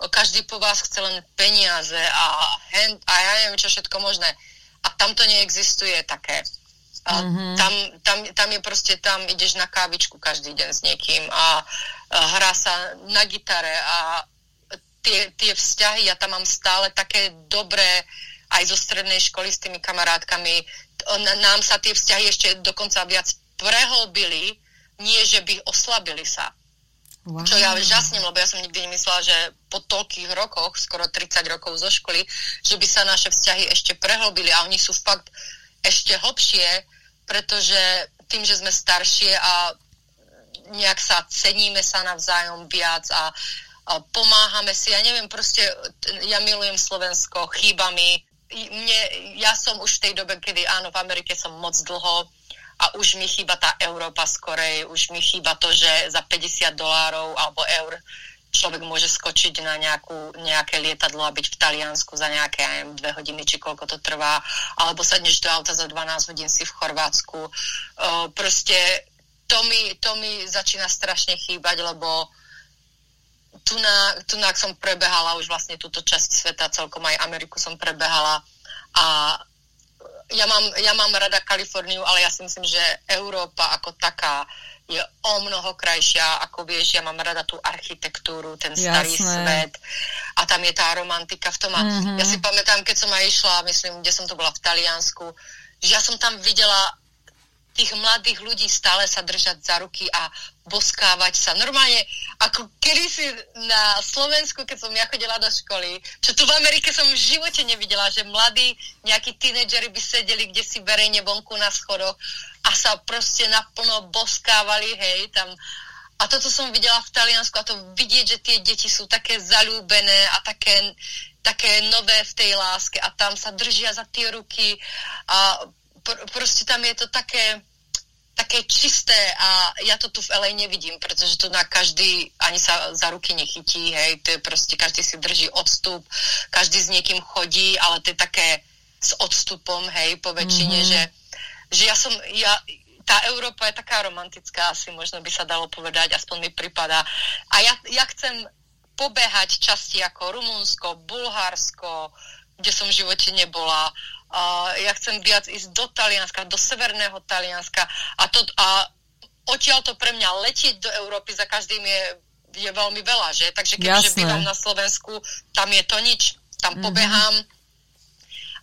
každý po vás chce len peniaze a, hen, a ja neviem čo všetko možné. A tam to neexistuje také. A mm-hmm. tam, tam, tam je proste, tam ideš na kávičku každý deň s niekým a, a hrá sa na gitare a tie, tie vzťahy, ja tam mám stále také dobré aj zo strednej školy s tými kamarátkami. Nám sa tie vzťahy ešte dokonca viac prehlbili, nie, že by oslabili sa. Wow. Čo ja žasnem, lebo ja som nikdy nemyslela, že po toľkých rokoch, skoro 30 rokov zo školy, že by sa naše vzťahy ešte prehlbili a oni sú fakt ešte hlbšie, pretože tým, že sme staršie a nejak sa ceníme sa navzájom viac a, a pomáhame si, ja neviem, proste ja milujem Slovensko, chýba mi, mne, ja som už v tej dobe, kedy áno, v Amerike som moc dlho, a už mi chýba tá Európa skorej, už mi chýba to, že za 50 dolárov alebo eur človek môže skočiť na nejakú, nejaké lietadlo a byť v Taliansku za nejaké, aj dve hodiny, či koľko to trvá, alebo sadneš do auta za 12 hodín si v Chorvátsku. Uh, proste to mi, to mi začína strašne chýbať, lebo tu na, tu na, som prebehala už vlastne túto časť sveta, celkom aj Ameriku som prebehala a ja mám, ja mám rada Kaliforniu, ale ja si myslím, že Európa ako taká je o mnoho krajšia, ako vieš, ja mám rada tú architektúru, ten starý Jasné. svet a tam je tá romantika v tom. A mm-hmm. ja si pamätám, keď som aj išla, myslím, kde som to bola v Taliansku, že ja som tam videla tých mladých ľudí stále sa držať za ruky a boskávať sa. Normálne, ako kedysi na Slovensku, keď som ja chodila do školy, čo tu v Amerike som v živote nevidela, že mladí nejakí tínedžeri by sedeli kde si verejne vonku na schodoch a sa proste naplno boskávali, hej, tam. A toto som videla v Taliansku a to vidieť, že tie deti sú také zalúbené a také, také nové v tej láske a tam sa držia za tie ruky a pr- proste tam je to také také čisté a ja to tu v LA nevidím, pretože tu na každý ani sa za ruky nechytí, hej, to je proste, každý si drží odstup, každý s niekým chodí, ale to je také s odstupom, hej, po väčšine, mm-hmm. že, že ja som, ja, tá Európa je taká romantická, asi možno by sa dalo povedať, aspoň mi pripadá. A ja, ja chcem pobehať časti ako Rumunsko, Bulharsko, kde som v živote nebola, Uh, ja chcem viac ísť do Talianska, do severného Talianska a, to, a odtiaľ to pre mňa letieť do Európy za každým je, je veľmi veľa, že? Takže keďže bývam na Slovensku, tam je to nič. Tam mm-hmm. pobehám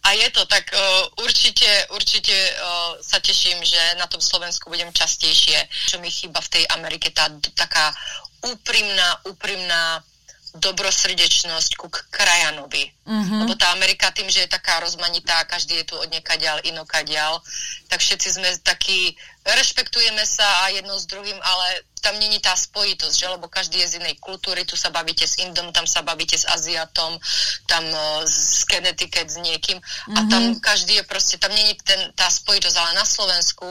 a je to, tak uh, určite, určite uh, sa teším, že na tom Slovensku budem častejšie. Čo mi chýba v tej Amerike, tá taká úprimná, úprimná dobrosrdečnosť ku krajanovi. Mm-hmm. Lebo tá Amerika tým, že je taká rozmanitá, každý je tu od nekadiaľ, inokadiaľ, tak všetci sme takí, rešpektujeme sa a jedno s druhým, ale tam není tá spojitosť, že? lebo každý je z inej kultúry, tu sa bavíte s Indom, tam sa bavíte s Aziatom, tam uh, s Connecticut s niekým mm-hmm. a tam mhm. každý je proste, tam není ten, tá spojitosť, ale na Slovensku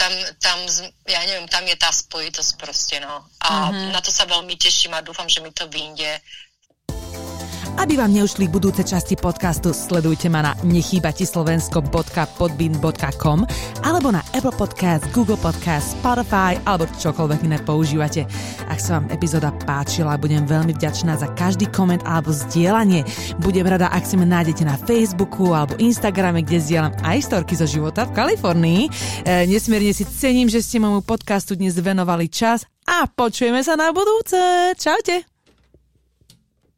tam, tam, ja neviem, tam je tá spojitosť proste, no. A mm-hmm. na to sa veľmi teším a dúfam, že mi to vyjde aby vám neušli budúce časti podcastu, sledujte ma na nechýbatislovensko.podbean.com alebo na Apple Podcast, Google Podcast, Spotify alebo čokoľvek iné používate. Ak sa vám epizóda páčila, budem veľmi vďačná za každý koment alebo zdieľanie. Budem rada, ak si ma nájdete na Facebooku alebo Instagrame, kde zdieľam aj storky zo života v Kalifornii. E, nesmierne si cením, že ste môjmu podcastu dnes venovali čas a počujeme sa na budúce. Čaute!